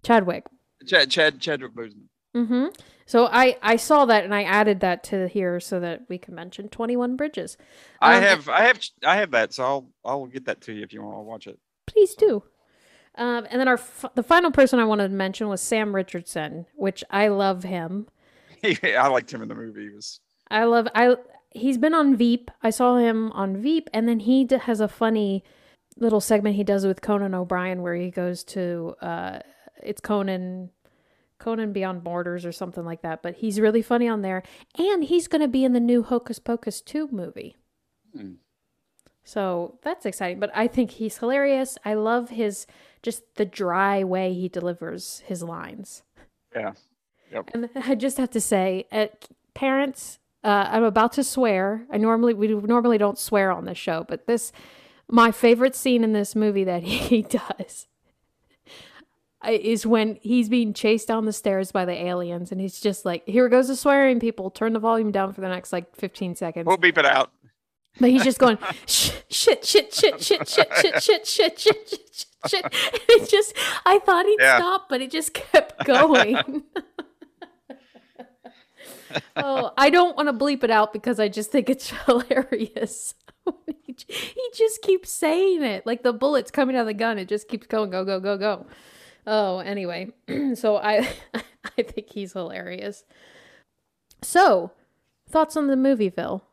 Chadwick. Chad, Chad, Chadwick Boseman. hmm So I, I saw that and I added that to here so that we can mention 21 Bridges. I Um, have, I have, I have that. So I'll, I'll get that to you if you want to watch it. Please do. Um, and then our f- the final person I wanted to mention was Sam Richardson, which I love him. I liked him in the movie. He was I love I he's been on Veep. I saw him on Veep and then he has a funny little segment he does with Conan O'Brien where he goes to uh it's Conan Conan Beyond Borders or something like that, but he's really funny on there and he's going to be in the new Hocus Pocus 2 movie. Hmm. So, that's exciting, but I think he's hilarious. I love his just the dry way he delivers his lines. yeah. Yep. And I just have to say, uh, parents, uh, I'm about to swear. I normally we normally don't swear on this show, but this my favorite scene in this movie that he does is when he's being chased down the stairs by the aliens, and he's just like, "Here goes the swearing, people. Turn the volume down for the next like 15 seconds." We'll beep it out. But he's just going shit, shit, shit, shit, shit, shit, shit, shit, shit, shit, shit, shit. It just, I thought he'd Yeah. stop, but it just kept going. oh, I don't want to bleep it out because I just think it's hilarious. he, he just keeps saying it like the bullets coming out of the gun. It just keeps going, go, go, go, go. Oh, anyway, so I, I think he's hilarious. So, thoughts on the movie, Phil?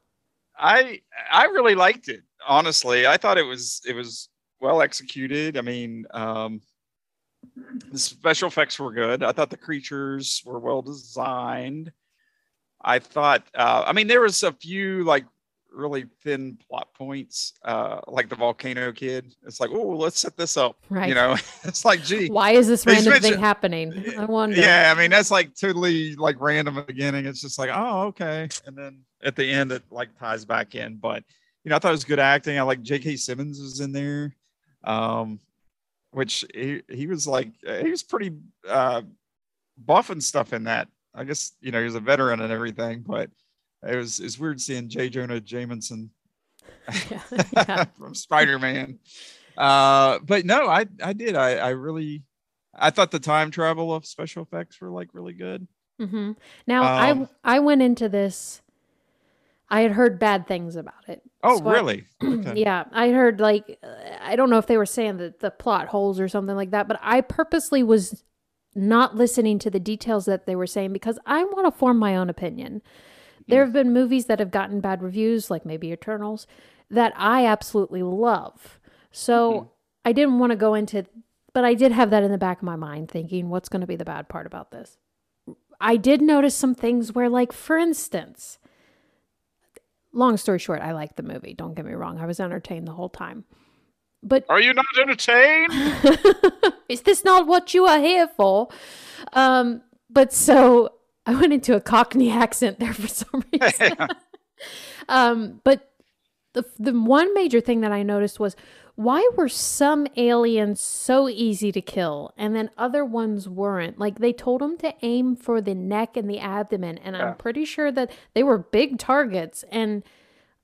I I really liked it. Honestly, I thought it was it was well executed. I mean, um, the special effects were good. I thought the creatures were well designed. I thought, uh, I mean, there was a few like really thin plot points, uh, like the volcano kid. It's like, oh, let's set this up. Right. You know, it's like, gee, Why is this random thing happening? I wonder. yeah, I mean that's like totally like random at the beginning. It's just like, oh, okay, and then at the end it like ties back in. But you know, I thought it was good acting. I like J.K. Simmons was in there, um, which he he was like he was pretty uh, buff and stuff in that. I guess you know he was a veteran and everything, but it was it's weird seeing J. Jonah Jameson Yeah, yeah. from Spider Man. Uh, but no, I I did. I I really I thought the time travel of special effects were like really good. hmm Now Um, I I went into this. I had heard bad things about it. Oh, So I- really? Okay. yeah, I heard like I don't know if they were saying that the plot holes or something like that, but I purposely was not listening to the details that they were saying because I want to form my own opinion. There have been movies that have gotten bad reviews, like maybe Eternals, that I absolutely love. So I didn't want to go into, but I did have that in the back of my mind, thinking, what's going to be the bad part about this? I did notice some things where, like, for instance, long story short, I liked the movie. Don't get me wrong. I was entertained the whole time. But Are you not entertained? is this not what you are here for? Um, but so I went into a Cockney accent there for some reason. um, but the the one major thing that I noticed was why were some aliens so easy to kill and then other ones weren't? Like they told them to aim for the neck and the abdomen, and Yeah. I'm pretty sure that they were big targets. And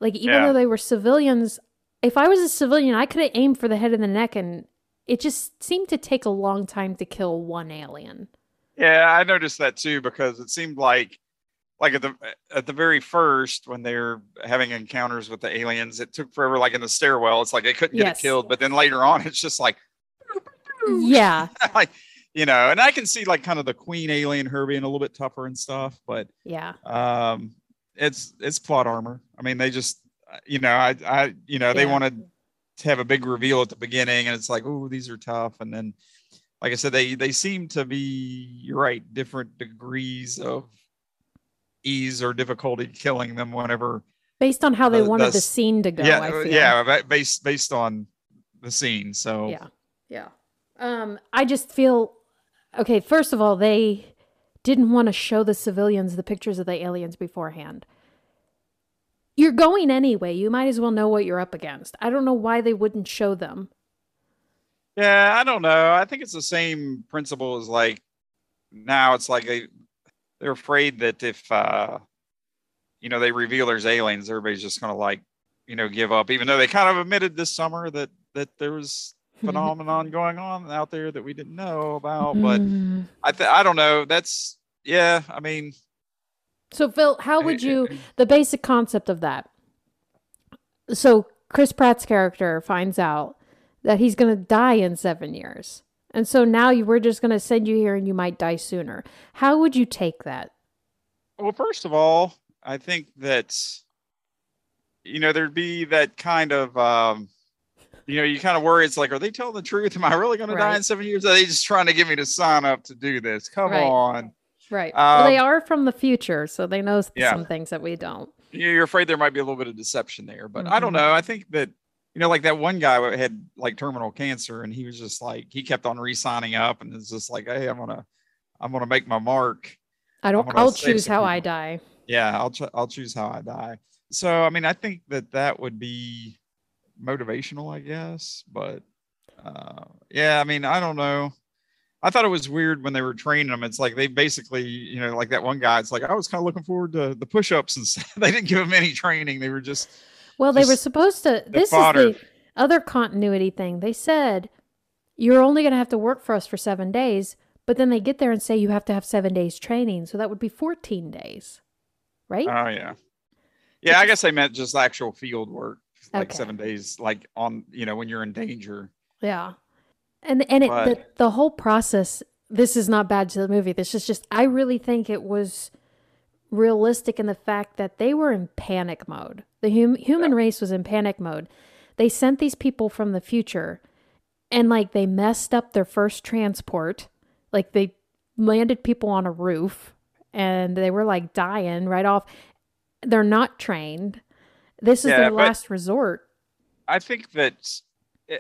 like even Yeah. though they were civilians, if I was a civilian, I could have aimed for the head and the neck, and it just seemed to take a long time to kill one alien. Yeah, I noticed that too because it seemed like like at the at the very first when they were having encounters with the aliens, it took forever. Like in the stairwell, it's like they couldn't get Yes. it killed, but then later on, it's just like Yeah, like you know, and I can see like kind of the queen alien her being a little bit tougher and stuff, but yeah, um it's it's plot armor i mean they just you know i i you know they Yeah. wanted to have a big reveal at the beginning and it's like oh these are tough and then like i said they they seem to be you're right different degrees of ease or difficulty killing them whenever based on how they The- wanted the the scene to go. yeah I uh, yeah based based on the scene so Yeah. Yeah. Um, I just feel okay, first of all, they didn't want to show the civilians the pictures of the aliens beforehand. You're going anyway. You might as well know what you're up against. I don't know why they wouldn't show them. Yeah, I don't know. I think it's the same principle as like now it's like they they're afraid that if uh you know they reveal there's aliens, everybody's just gonna like, you know, give up, even though they kind of admitted this summer that that there was phenomenon going on out there that we didn't know about. But Mm. I th- I don't know. That's yeah, I mean So Phil, how would you the basic concept of that? So Chris Pratt's character finds out that he's going to die in 7 years. And so now you we're just going to send you here and you might die sooner. How would you take that? Well, first of all, I think that you know there'd be that kind of um you know you kind of worry it's like are they telling the truth am i really going to die in seven years are they just trying to get me to sign up to do this come Right. on Right. well, they Um, are from the future, so they know Yeah. some things that we don't. You- you're afraid there might be a little bit of deception there but i don't know i think that you know like that one guy who had like terminal cancer and he was just like he kept on re-signing up and it's just like hey i'm gonna i'm gonna make my mark I don't. I'll choose how I die. yeah i'll ch- i'll choose how i die so i mean i think that that would be motivational i guess but uh yeah i mean i don't know i thought it was weird when they were training them it's like they basically you know like that one guy it's like i was kind of looking forward to the push-ups and stuff. they didn't give him any training they were just Well, they were supposed to. This fodder. is the other continuity thing. They said you're only going to have to work for us for seven days, but then they get there and say you have to have seven days training, so that would be 14 days, right? Oh yeah, yeah. I guess they meant just actual field work, like Okay. seven days, like on you know when you're in danger. yeah, and and it the, the whole process. This is not bad to the movie. This is just I really think it was realistic in the fact that they were in panic mode. The hum- human race was in panic mode. They sent these people from the future and like they messed up their first transport. Like they landed people on a roof and they were like dying right off. They're not trained. This is Yeah, their last resort. I think that,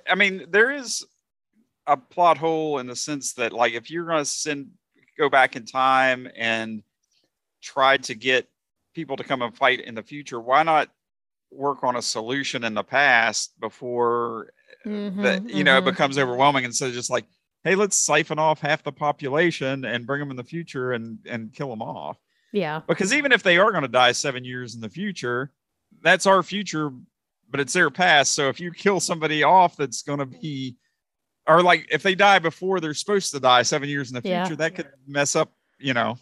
I mean, there is a plot hole in the sense that, like, if you're going to send, go back in time and try to get people to come and fight in the future, why not work on a solution in the past before that, Mhm, you know, it mhm. becomes overwhelming instead of just like, hey, let's siphon off half the population and bring them in the future and and kill them off. yeah. Because even if they are going to die seven years in the future, that's our future, but it's their past. So if you kill somebody off that's going to be, or like if they die before they're supposed to die seven years in the Yeah. future, that could mess up, you know,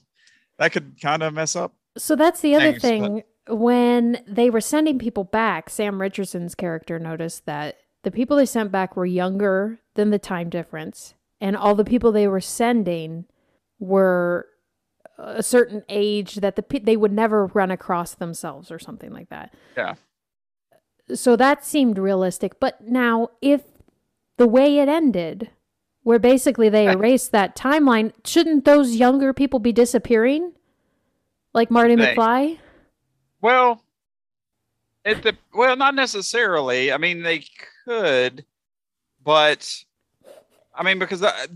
that could kind of mess up. So that's the other things, thing. When they were sending people back, Sam Richardson's character noticed that the people they sent back were younger than the time difference, and all the people they were sending were a certain age that the pe- they would never run across themselves or something like that. Yeah. So that seemed realistic. But now, if the way it ended, where basically they erased that timeline, shouldn't those younger people be disappearing? Like Marty They- McFly? Well, it the well, not necessarily. I mean, they could, but I mean, because I,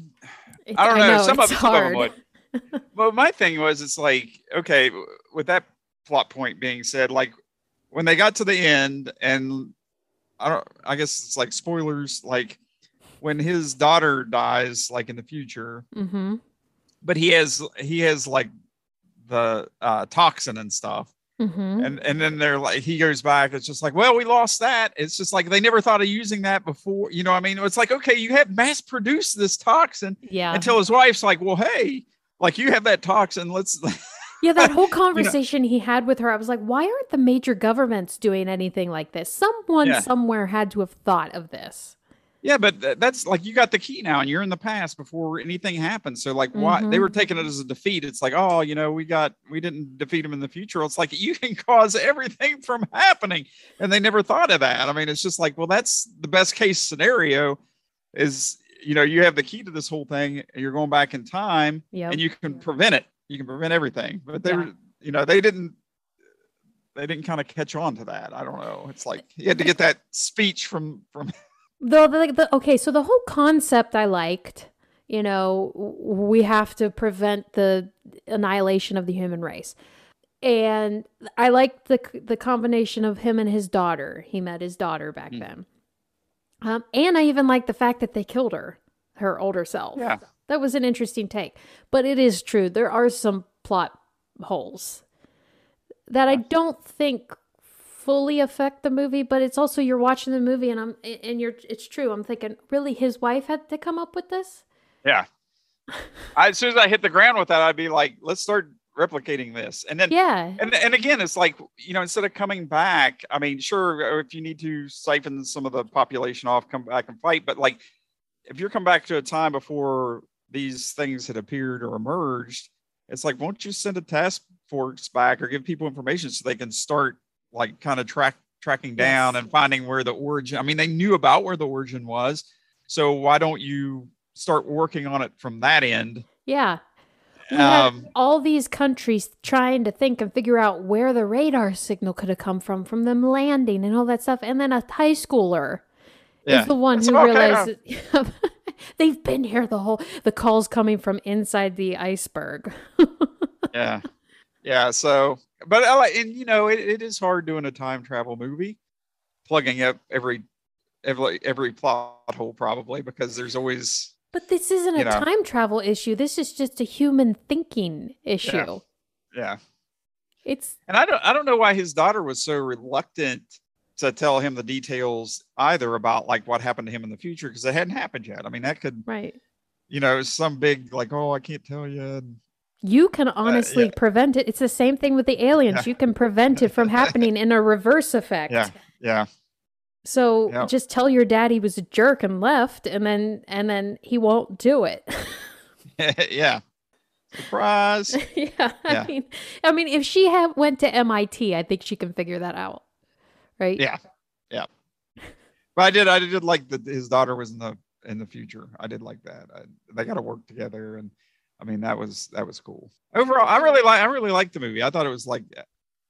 I don't know. some of some of them would. well, my thing was, it's like okay, with that plot point being said, like when they got to the end, and I don't, I guess it's like spoilers, like when his daughter dies, like in the future, Mm-hmm. but he has he has like the uh, toxin and stuff Mm-hmm. and and then they're like he goes back it's just like well we lost that it's just like they never thought of using that before you know what i mean it's like okay you have mass produced this toxin Yeah. until his wife's like well hey like you have that toxin let's yeah, that whole conversation he had with her, I was like, why aren't the major governments doing anything like this? Someone Yeah. somewhere had to have thought of this. Yeah but th- that's like you got the key now and you're in the past before anything happens so like why they Mhm. were taking it as a defeat. It's like oh you know we got we didn't defeat them in the future. It's like you can cause everything from happening. And they never thought of that. I mean it's just like well that's the best case scenario is you know you have the key to this whole thing and you're going back in time Yeah. and you can prevent it. You can prevent everything. But they Yeah. were you know they didn't they didn't kind of catch on to that. I don't know. It's like you had to get that speech from from Though the, the okay, so the whole concept I liked, you know, we have to prevent the annihilation of the human race. And I liked the the combination of him and his daughter. He met his daughter back Mm. then. Um, and I even liked the fact that they killed her, her older self. yeah That was an interesting take. But it is true. There are some plot holes that I don't think fully affect the movie, but it's also you're watching the movie and I'm and you're it's true. I'm thinking, really his wife had to come up with this? Yeah. I, as soon as I hit the ground with that, I'd be like, let's start replicating this. And then, Yeah. and, and again, it's like, you know, instead of coming back, I mean, sure, if you need to siphon some of the population off, come back and fight. But like, if you're come back to a time before these things had appeared or emerged, it's like, won't you send a task force back or give people information so they can start like kind of track tracking down Yes. and finding where the origin i mean they knew about where the origin was so why don't you start working on it from that end Yeah. We um all these countries trying to think and figure out where the radar signal could have come from, from them landing and all that stuff. And then a high schooler yeah is the one who realized they've been here the whole the calls coming from inside the iceberg. yeah yeah so but I like and you know it, it is hard doing a time travel movie plugging up every every every plot hole probably because there's always But this isn't a know. time travel issue. This is just a human thinking issue. yeah It's and i don't i don't know why his daughter was so reluctant to tell him the details either about like what happened to him in the future because it hadn't happened yet. I mean, that could, Right. you know, some big like, oh, I can't tell you. You can honestly Uh, yeah. prevent it. It's the same thing with the aliens. Yeah. You can prevent it from happening in a reverse effect. Yeah, yeah, So Yeah. just tell your dad he was a jerk and left, and then and then he won't do it. yeah. Surprise. yeah, I mean, I mean, if she had went to MIT, I think she can figure that out, right? Yeah, yeah. But I did, I did like that his daughter was in the in the future. I did like that. I, they got to work together, and I mean that was that was cool. Overall, I really like I really liked the movie. I thought it was like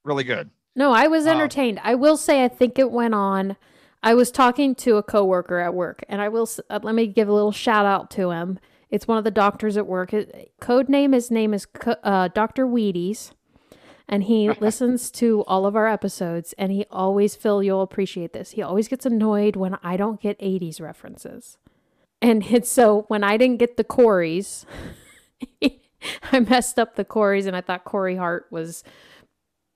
really good. No, I was Wow. entertained. I will say, I think it went on. I was talking to a coworker at work, and I will uh, let me give a little shout out to him. It's one of the doctors at work. It, code name, his name is uh, Doctor Wheaties, and he listens to all of our episodes. And he always, Phil, you'll appreciate this. He always gets annoyed when I don't get '80s references, and it's so when I didn't get the Corys, I messed up the Corys, and I thought Corey Hart was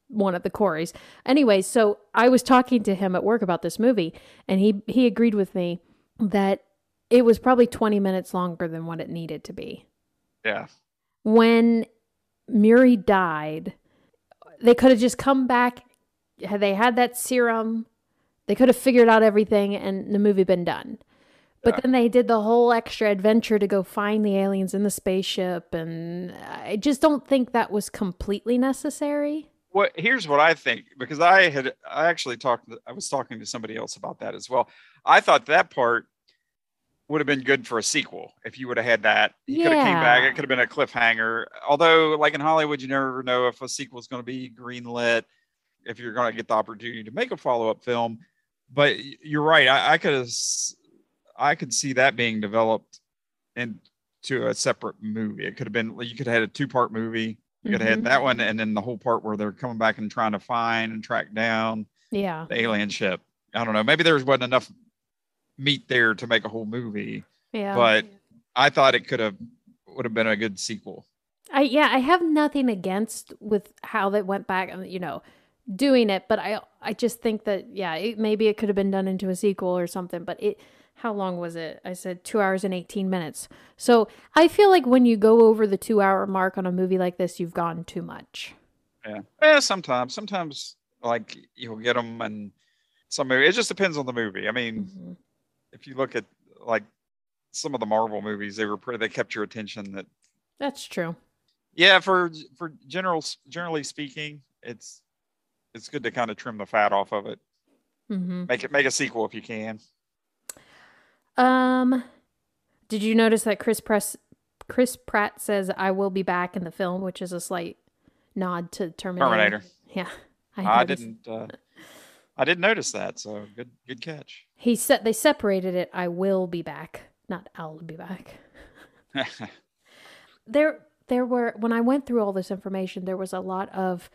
one of the Corys. Anyway, so I was talking to him at work about this movie, and he he agreed with me that it was probably 20 minutes longer than what it needed to be. Yeah, When Muri died, they could have just come back. Had they had that serum, they could have figured out everything, and the movie been done. But Yeah. then they did the whole extra adventure to go find the aliens in the spaceship, and I just don't think that was completely necessary. what here's what I think because I had I actually talked I was talking to somebody else about that as well. I thought that part would have been good for a sequel if you would have had that. He could have came back. It could have been a cliffhanger. Although, like in Hollywood, you never know if a sequel is going to be greenlit, if you're going to get the opportunity to make a follow up film. But you're right. I, I could have, I could see that being developed into a separate movie. It could have been. You could have had a two part movie. You could have had mm-hmm. that one, and then the whole part where they're coming back and trying to find and track down Yeah. the alien ship. I don't know. Maybe there wasn't enough meat there to make a whole movie, Yeah. but I thought it could have would have been a good sequel. I yeah, I have nothing against with how they went back and you know doing it, but I I just think that yeah, it, maybe it could have been done into a sequel or something. But it how long was it? I said two hours and eighteen minutes. So I feel like when you go over the two hour mark on a movie like this, you've gone too much. Yeah. Yeah. Sometimes, sometimes like you'll get them, and some movie. It just depends on the movie. I mean, Mhm. if you look at like some of the Marvel movies, they were pretty. They kept your attention. That That's true. yeah, for for general generally speaking, it's it's good to kind of trim the fat off of it. hmm Make it make a sequel if you can. Um, did you notice that Chris Press Chris Pratt says "I will be back" in the film, which is a slight nod to Terminator. Terminator. Yeah, I, noticed. didn't. Uh, I didn't notice that. So good, good catch. He said they separated it. I will be back, not I'll be back. There, there were when I went through all this information, there was a lot of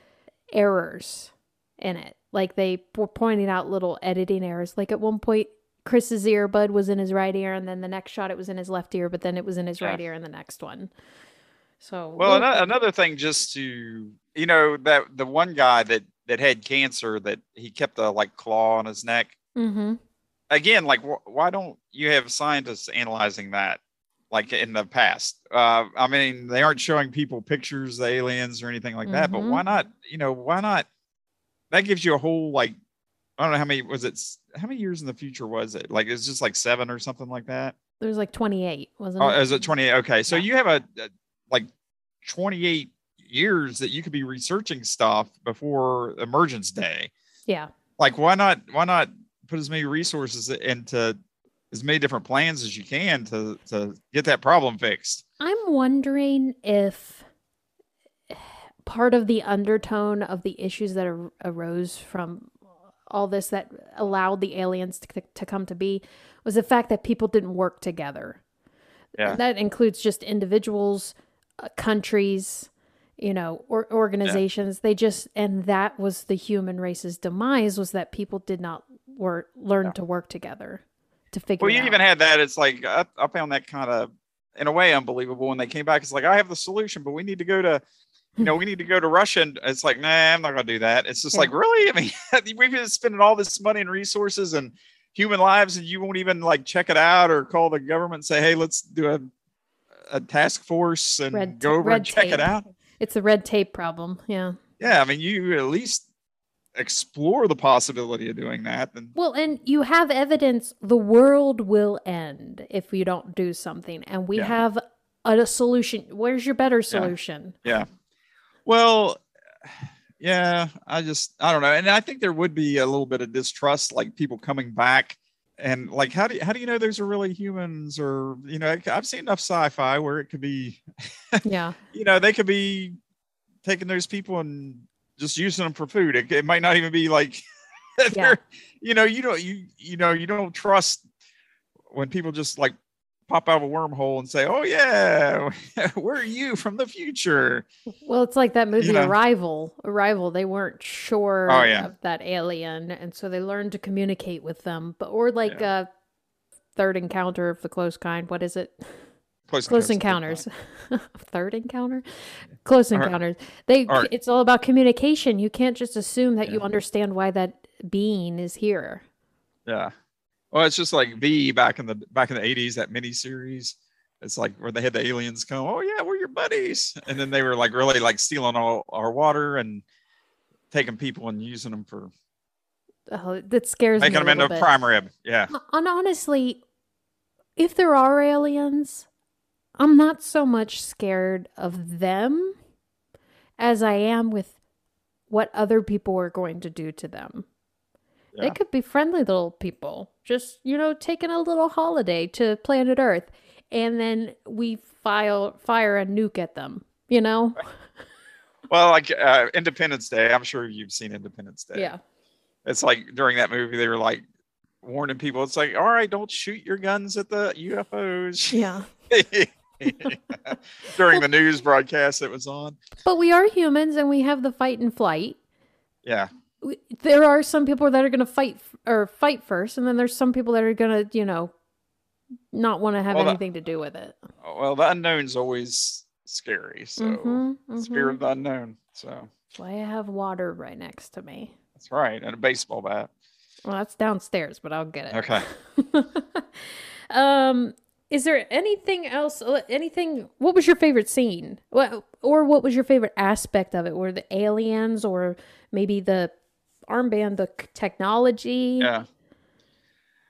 errors in it. Like they were pointing out little editing errors. Like at one point, Chris's earbud was in his right ear, and then the next shot it was in his left ear, but then it was in his Yeah. right ear in the next one. So well, another, another thing, just to you know, that the one guy that that had cancer, that he kept a like claw on his neck. hmm Again, like wh- why don't you have scientists analyzing that? Like in the past, uh, I mean, they aren't showing people pictures of aliens or anything like that. But Mhm. why not? You know, why not? That gives you a whole like I don't know how many was it? How many years in the future was it? Like it's just like seven or something like that. There was like twenty eight, wasn't Oh, it? is it 28? Okay. So Yeah. you have a, a- like 28 years that you could be researching stuff before emergence day. yeah. Like why not why not put as many resources into as many different plans as you can to to get that problem fixed? I'm wondering if part of the undertone of the issues that ar- arose from all this that allowed the aliens to, to come to be was the fact that people didn't work together. Yeah. That includes just individuals, uh, countries, you know, or organizations. They just and that was the human race's demise was that people did not work learn Yeah. to work together to figure out. Well, you out. even had that. It's like I, I found that kind of in a way unbelievable when they came back. It's like I have the solution, but we need to go to you know, we need to go to Russia. And it's like, nah, I'm not going to do that. It's just yeah. like, really? I mean, we've been spending all this money and resources and human lives, and you won't even like check it out or call the government and say, hey, let's do a, a task force and red, go over and check tape. it out. It's a red tape problem. Yeah. Yeah. I mean, you at least explore the possibility of doing that then well and you have evidence the world will end if you don't do something and we yeah. have a, a, solution where's your better solution yeah. yeah well yeah i just i don't know and i think there would be a little bit of distrust like people coming back and like how do you, how do you know those are really humans or you know i've seen enough sci-fi where it could be yeah you know they could be taking those people and just using them for food. It, it might not even be like, yeah. you know, you don't you you know you don't trust when people just like pop out of a wormhole and say, "Oh yeah, where are you from the future?" Well, it's like that movie you know? Arrival. Arrival. They weren't sure oh, yeah. of that alien, and so they learned to communicate with them. But or like yeah. a third encounter of the close kind. What is it? Close, close encounters. Third encounter? Close encounters. They right. it's all about communication. You can't just assume that yeah. you understand why that being is here. Yeah. Well, it's just like V back in the back in the 80s, that mini series. It's like where they had the aliens come, oh yeah, we're your buddies. And then they were like really like stealing all our water and taking people and using them for Oh, that scares making me. Making them into bit. prime rib. Yeah. And honestly, if there are aliens, I'm not so much scared of them as I am with what other people are going to do to them. Yeah. They could be friendly little people, just, you know, taking a little holiday to planet Earth, and then we file, fire a nuke at them, you know? well, like uh, Independence Day, I'm sure you've seen Independence Day. Yeah. It's like during that movie, they were like warning people, it's like, all right, don't shoot your guns at the UFOs. Yeah. during the news broadcast that was on. But we are humans and we have the fight and flight. Yeah. There are some people that are going to fight or fight first, and then there's some people that are going to, you know, not want to have well, anything the, to do with it. Well, the unknown's always scary. So, mm-hmm, mm-hmm. fear of the unknown. So, that's why I have water right next to me. That's right. And a baseball bat. Well, that's downstairs, but I'll get it. Okay. um, is there anything else? Uh, anything? What was your favorite scene? What or what was your favorite aspect of it? Were the aliens or maybe the armband, the technology? Yeah.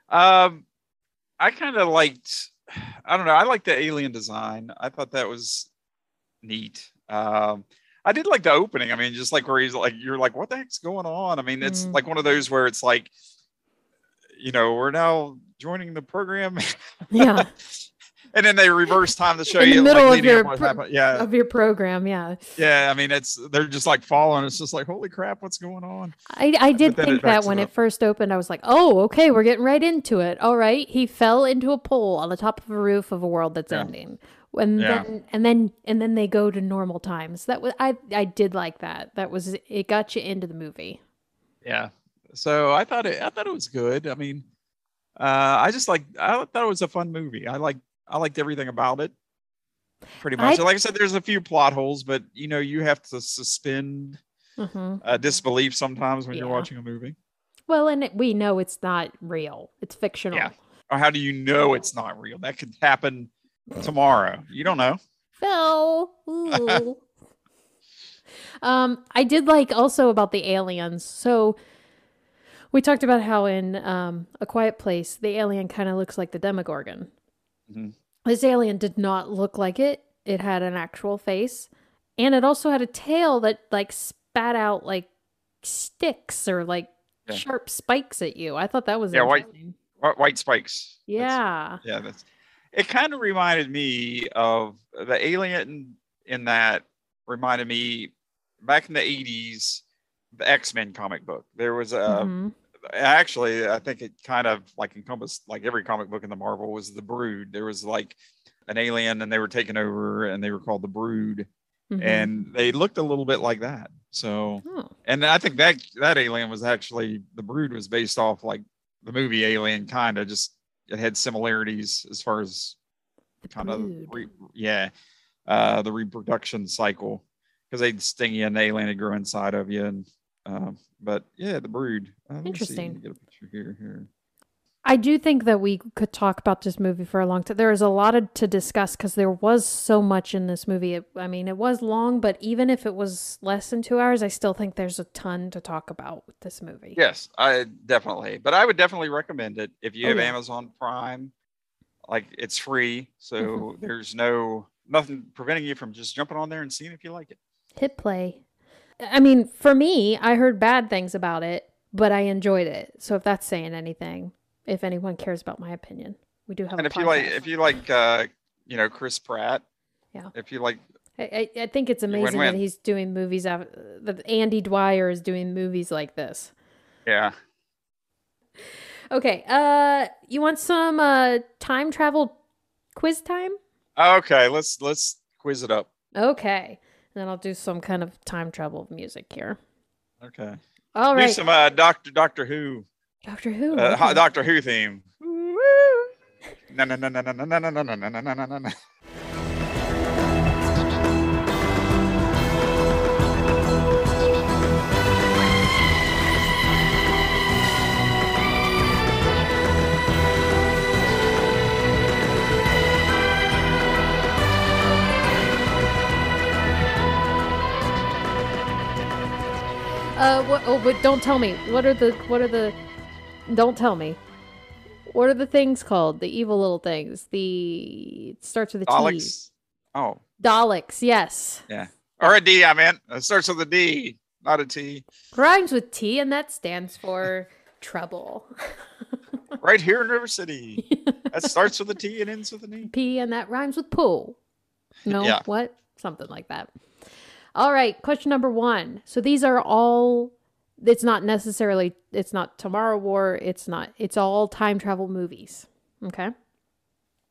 Um, I kind of liked. I don't know. I like the alien design. I thought that was neat. Um, I did like the opening. I mean, just like where he's like, you're like, what the heck's going on? I mean, it's mm. like one of those where it's like, you know, we're now joining the program. Yeah. and then they reverse time to show In you the middle like, of your pro- yeah. of your program yeah. Yeah i mean it's they're just like following it's just like holy crap what's going on? I i did think that when it, it first opened i was like oh okay we're getting right into it. All right he fell into a pole on the top of a roof of a world that's yeah. ending. And yeah. then and then and then they go to normal times. That was i i did like that. That was it got you into the movie. Yeah. So i thought it i thought it was good. I mean uh, I just like I thought it was a fun movie. I like I liked everything about it. Pretty much. I, like I said, there's a few plot holes, but you know, you have to suspend mm-hmm. uh, disbelief sometimes when yeah. you're watching a movie. Well, and it, we know it's not real; it's fictional. Yeah. Or how do you know it's not real? That could happen tomorrow. You don't know. No. um, I did like also about the aliens. So we talked about how in um, A Quiet Place, the alien kind of looks like the Demogorgon. Mm-hmm. This alien did not look like it. It had an actual face, and it also had a tail that like spat out like sticks or like yeah. sharp spikes at you. I thought that was yeah white white spikes. Yeah, that's, yeah. That's it. Kind of reminded me of the alien in that reminded me back in the eighties the X Men comic book. There was a mm-hmm. Actually, I think it kind of like encompassed like every comic book in the Marvel was the Brood. There was like an alien, and they were taken over, and they were called the Brood, mm-hmm. and they looked a little bit like that. So, oh. and I think that that alien was actually the Brood was based off like the movie Alien, kind of just it had similarities as far as the kind of re, yeah, uh, the reproduction cycle because they'd sting you and the alien would grow inside of you. And um, but yeah, the brood. Uh, let me see. Interesting. Get a picture here. Here. I do think that we could talk about this movie for a long time. There is a lot of, to discuss because there was so much in this movie. It, I mean, it was long, but even if it was less than two hours, I still think there's a ton to talk about with this movie. Yes, I definitely. But I would definitely recommend it if you Oh, have yeah. Amazon Prime. Like it's free, so Mm-hmm. there's no nothing preventing you from just jumping on there and seeing if you like it. Hit play. I mean, for me, I heard bad things about it, but I enjoyed it. So if that's saying anything, if anyone cares about my opinion, we do have. And if you like, if you like, uh, you know, Chris Pratt. Yeah. If you like, I, I think it's amazing that he's doing movies. Av- that Andy Dwyer is doing movies like this. yeah, Okay. Uh, you want some uh time travel quiz time? okay, let's let's quiz it up. Okay. And then I'll do some kind of time travel music here. Okay. All Do right. some uh, Doctor Doctor Who, Doctor Who. uh. Doctor Who theme. No no no no no no no no no no no no no Uh, what? Oh, but don't tell me. What are the? What are the? Don't tell me. What are the things called? The evil little things. The it starts with a T. Alex. Oh, Daleks. Yes. Yeah. or a D. I meant it starts with a D, not a T. Rhymes with T, and that stands for trouble. Right here in River City. That starts with a T and ends with an E. P, and that rhymes with pool. No, Yeah. what? Something like that. All right, question number one. So these are all. It's not necessarily. It's not Tomorrow War. It's not. It's all time travel movies. Okay.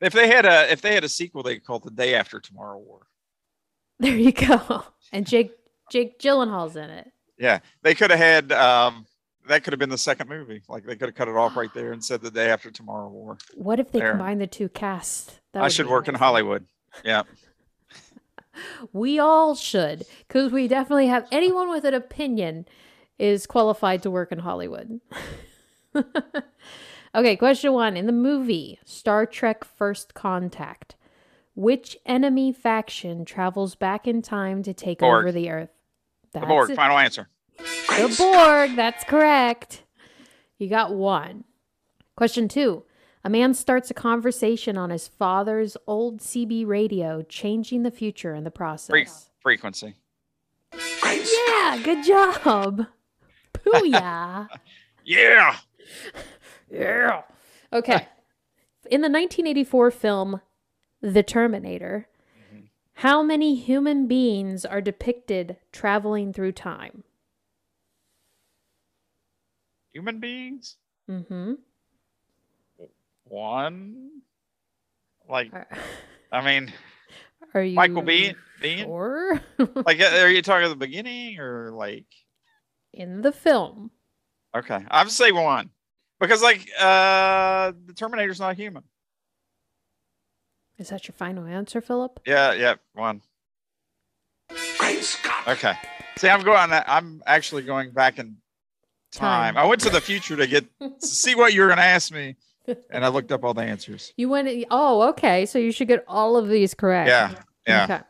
If they had a if they had a sequel, they could call it the Day After Tomorrow War. There you go. And Jake Jake Gyllenhaal's in it. Yeah, they could have had um that could have been the second movie. Like they could have cut it off right there and said the Day After Tomorrow War. What if they There. combine the two casts? That I should work in. Hollywood. Yeah. We all should, because we definitely have anyone with an opinion is qualified to work in Hollywood. okay, question one. In the movie Star Trek First Contact, which enemy faction travels back in time to take Borg. over the Earth? The Borg. it. Final answer. The Borg, that's correct. You got one. Question two. A man starts a conversation on his father's old CB radio, changing the future in the process. Fre- frequency. Yeah, good job. Booyah. Yeah. yeah. Okay. In the 1984 film The Terminator, how many human beings are depicted traveling through time? Human beings. Mm-hmm. One. Like I mean, are you Michael Biehn. Biehn. sure? Like, uh, are you talking at the beginning or like? in the film. Okay, I would say one because like uh the Terminator's not human. Is that your final answer, Philip? Yeah, yeah, one. Great Scott. Okay. See, I'm going. I'm actually going back in time. Time. I went to the future to get to see what you were going to ask me, and I looked up all the answers. You went. Oh, okay. So you should get all of these correct. Yeah, yeah. Okay.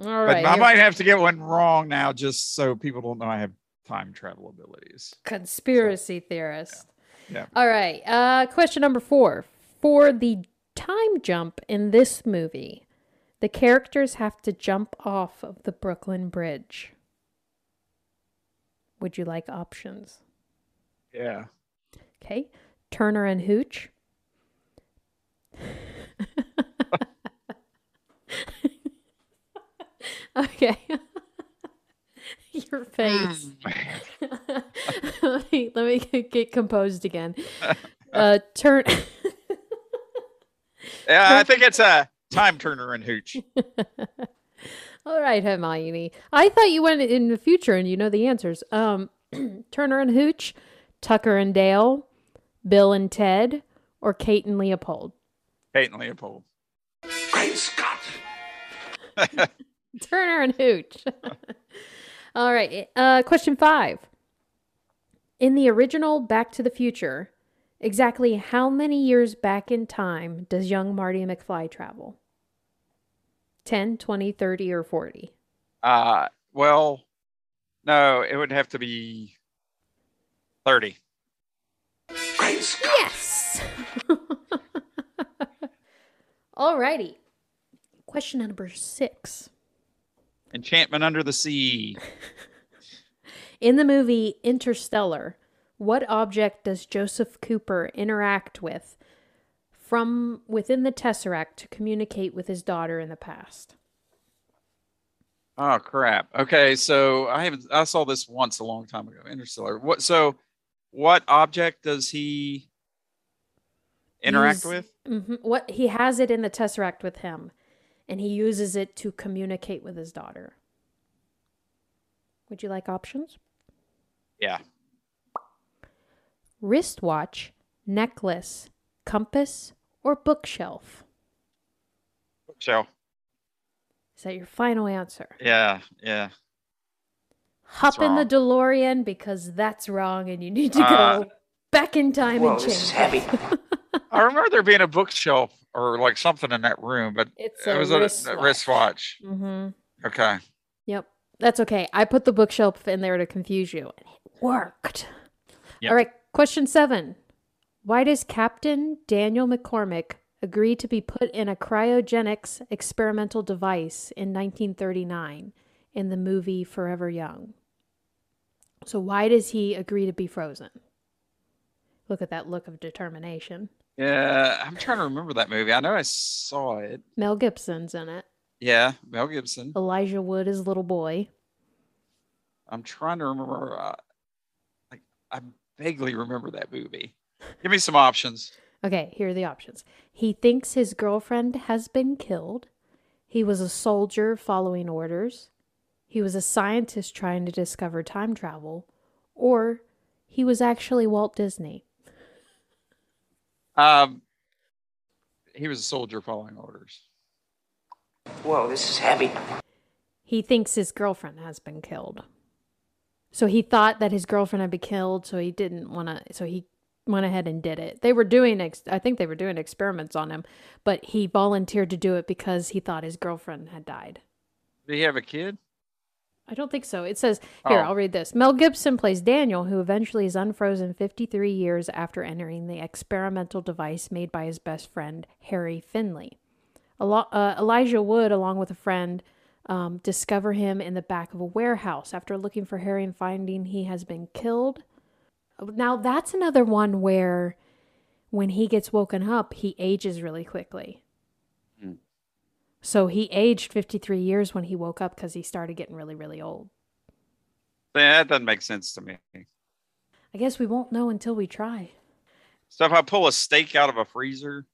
All But right. I might have to get one wrong now, just so people don't know I have time travel abilities. Conspiracy theorist. Yeah. All right. Uh, question number four. For the time jump in this movie, the characters have to jump off of the Brooklyn Bridge. Would you like options? Yeah. Okay. Turner and Hooch. Okay. Your face. Hmm. let, me, let me get- get composed again. Uh, turn. Yeah, I think it's a time turner and hooch. All right, Hermione. I thought you went in the future and you know the answers. Um, Turner and Hooch, Tucker and Dale, Bill and Ted, or Kate and Leopold. Kate and Leopold. Turner and Hooch. All right. Uh, question five. In the original Back to the Future, exactly how many years back in time does young Marty McFly travel? 10, 20, 30, or 40? Uh, well, no, it would have to be 30. Great Yes. Alrighty. Question number six. Enchantment Under the Sea. In the movie Interstellar, what object does Joseph Cooper interact with from within the Tesseract to communicate with his daughter in the past? Oh crap. Okay, so I haven't I saw this once a long time ago. Interstellar. What so what object does he interact He's- with? Mhm. What he has it in the Tesseract with him, and he uses it to communicate with his daughter. Would you like options? Yeah. Wristwatch, necklace, compass, or bookshelf? Shell. Is that your final answer? Yeah, yeah. Hop in the. DeLorean because that's wrong and you need to Uh, go back in time Whoa, and this is change. heavy. I remember there being a bookshelf or like something in that room, but It's it was a, wristwatch. a wristwatch. Mm-hmm. Okay. Yep. That's okay. I put the bookshelf in there to confuse you, and it worked. Yep. All right. Question seven. Why does Captain Daniel McCormick agree to be put in a cryogenics experimental device in 1939 in the movie Forever Young? So, why does he agree to be frozen? Look at that look of determination. Yeah, I'm trying to remember that movie. I know I saw it. Mel Gibson's in it. Yeah, Mel Gibson. Elijah Wood is little boy. I'm trying to remember. Uh, like, I vaguely remember that movie. Give me some options. Okay, here are the options. He thinks his girlfriend has been killed. He was a soldier following orders. He was a scientist trying to discover time travel. Or he was actually Walt Disney. Um, he was a soldier following orders. Whoa, this is heavy. He thinks his girlfriend has been killed. So he thought that his girlfriend had been killed, so he didn't want to. So he went ahead and did it. They were doing, ex- I think they were doing experiments on him, but he volunteered to do it because he thought his girlfriend had died. Did he have a kid? I don't think so. It says here, Oh. I'll read this. Mel Gibson plays Daniel, who eventually is unfrozen 53 years after entering the experimental device made by his best friend, Harry Finley. Elo- uh, Elijah Wood, along with a friend, um, discover him in the back of a warehouse after looking for Harry and finding he has been killed. Now, that's another one where when he gets woken up, he ages really quickly. So he aged 53 years when he woke up because he started getting really, really old. Yeah, that doesn't make sense to me. I guess we won't know until we try. So if I pull a steak out of a freezer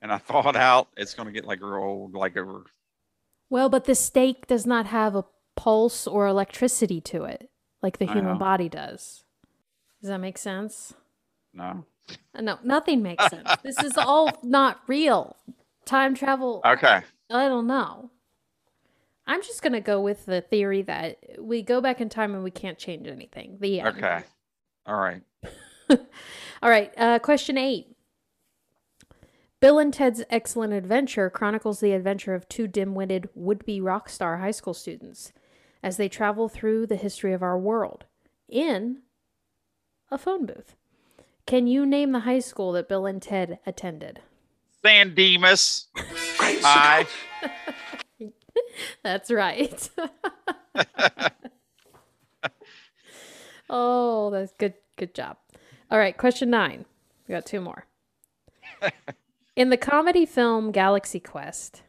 and I thaw it out, it's gonna get like real old, like over. Well, but the steak does not have a pulse or electricity to it like the human body does. Does that make sense? No. Uh, No, nothing makes sense. this is all not real. Time travel, Okay. I don't know. I'm just going to go with the theory that we go back in time and we can't change anything. The end. Okay. All right. All right. Uh, question eight. Bill and Ted's Excellent Adventure chronicles the adventure of two dim witted would be rock star high school students as they travel through the history of our world in a phone booth. Can you name the high school that Bill and Ted attended? San Dimas. Hi. That's right. oh, that's good. Good job. All right, question nine. We got two more. In the comedy film Galaxy Quest,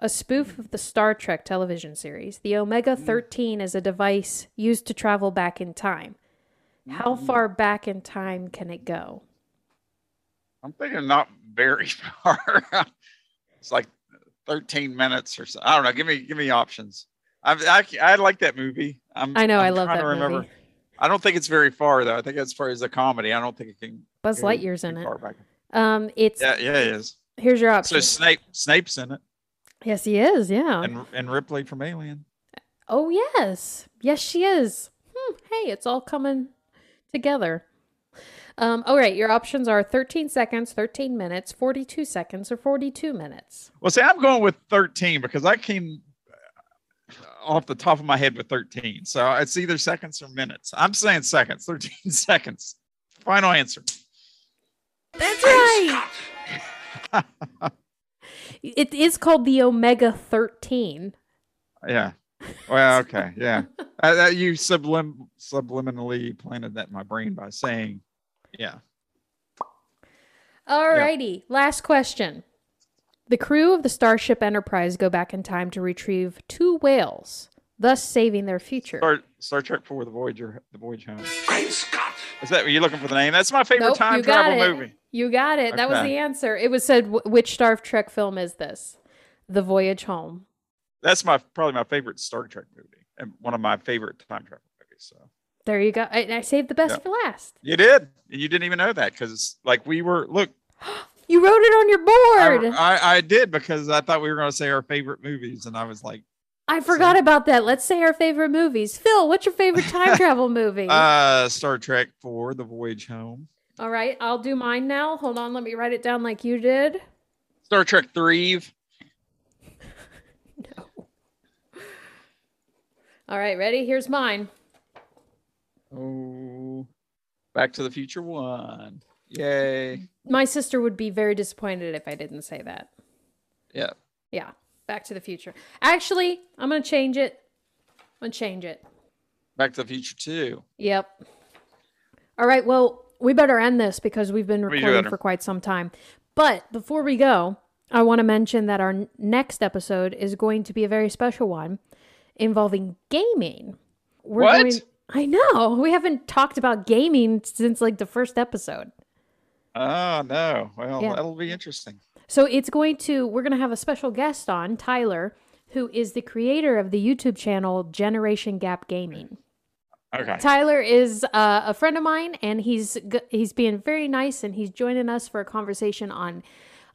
a spoof of the Star Trek television series, the Omega mm. 13 is a device used to travel back in time. How mm. far back in time can it go? I'm thinking not very far. it's like 13 minutes or so. I don't know. Give me give me options. I I, I like that movie. I'm, I know, I'm I love that remember. movie. I don't think it's very far though. I think as far as a comedy, I don't think it can. Buzz Lightyear's in it. back. Um, it's Yeah, yeah, it is. here's your option. So. Snape Snape's in it. Yes, he is. Yeah. and and Ripley from Alien. oh, yes. Yes, she is. Hmm, hey, it's all coming together. Um, all right, your options are 13 seconds, 13 minutes, 42 seconds, or 42 minutes. Well, see, I'm going with 13 because I came uh, off the top of my head with 13. So it's either seconds or minutes. I'm saying seconds, 13 seconds. Final answer. That's right. it is called the Omega 13. Yeah. Well, okay. Yeah. uh, that you sublim- subliminally planted that in my brain by saying, yeah. All Alrighty, last question. The crew of the Starship Enterprise go back in time to retrieve two whales, thus saving their future. Star, Star Trek for The Voyager, The Voyage Home. Great Scott! Is that what you're looking for the name? That's my favorite Nope, time you got travel it. movie. You got it. That was the answer. It was said, which Star Trek film is this? The Voyage Home. That's my probably my favorite Star Trek movie and one of my favorite time travel movies. So There you go. I, I saved the best Yeah. for last. you did, and you didn't even know that because like we were look. You wrote it on your board. I, I, I did because I thought we were going to say our favorite movies, and I was like, I forgot about that. Let's say our favorite movies. Phil, what's your favorite time travel movie? uh, Star Trek for The Voyage Home, All right, I'll do mine now. Hold on, let me write it down like you did. Star Trek Three. no. All right, ready? Here's mine. Oh, Back to the Future One. Yay! My sister would be very disappointed if I didn't say that. Yeah. Yeah, Back to the Future. Actually, I'm going to change it. I'm going to change it. Back to the Future Two. Yep. All right, well, we better end this because we've been recording for quite some time. But before we go, I want to mention that our next episode is going to be a very special one involving gaming. We're What? Going, I know. We haven't talked about gaming since like the first episode. Oh no! Well, Yeah. that'll be interesting. So it's going to, we're going to have a special guest on, Tyler, who is the creator of the YouTube channel Generation Gap Gaming. Okay. Tyler is uh, a friend of mine, and he's he's being very nice, and he's joining us for a conversation on.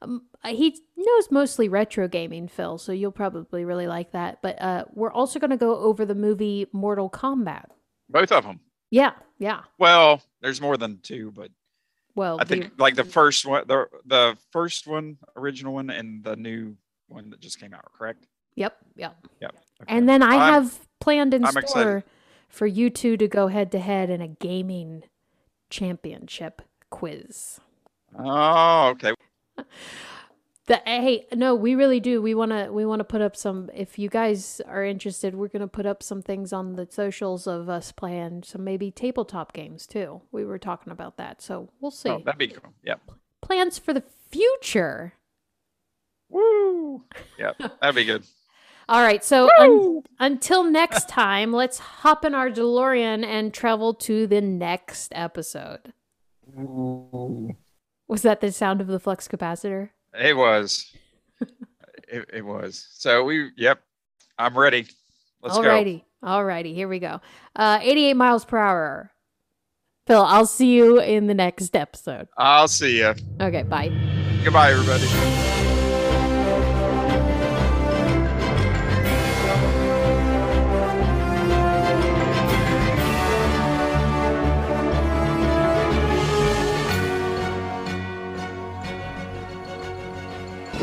Um, he knows mostly retro gaming, Phil, so you'll probably really like that. But uh, we're also going to go over the movie Mortal Kombat. Both of them. Yeah, yeah. Well, there's more than two, but Well, I think like the first one, the the first one, original one, and the new one that just came out. Correct? yep, yep. Yep. And then I I'm- have planned in I'm store excited. for you two to go head to head in a gaming championship quiz. Oh, okay. The, eh, hey, no, we really do. We want to we want to put up some if you guys are interested, we're going to put up some things on the socials of us playing some maybe tabletop games too. We were talking about that. So, we'll see. Oh, that'd be cool. Yep. Plans for the future. Woo. Yep. That'd be good. All right. So, un- until next time, let's hop in our DeLorean and travel to the next episode. Was that the sound of the flux capacitor? It was. it, it was. So we. Yep. I'm ready. Let's go. Alrighty. Alrighty. Here we go. Uh, 88 miles per hour. Phil, I'll see you in the next episode. I'll see you. Okay. Bye. Goodbye, everybody.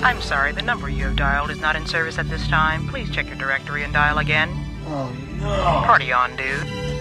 I'm sorry, the number you have dialed is not in service at this time. Please check your directory and dial again. Oh no! Party on, dude.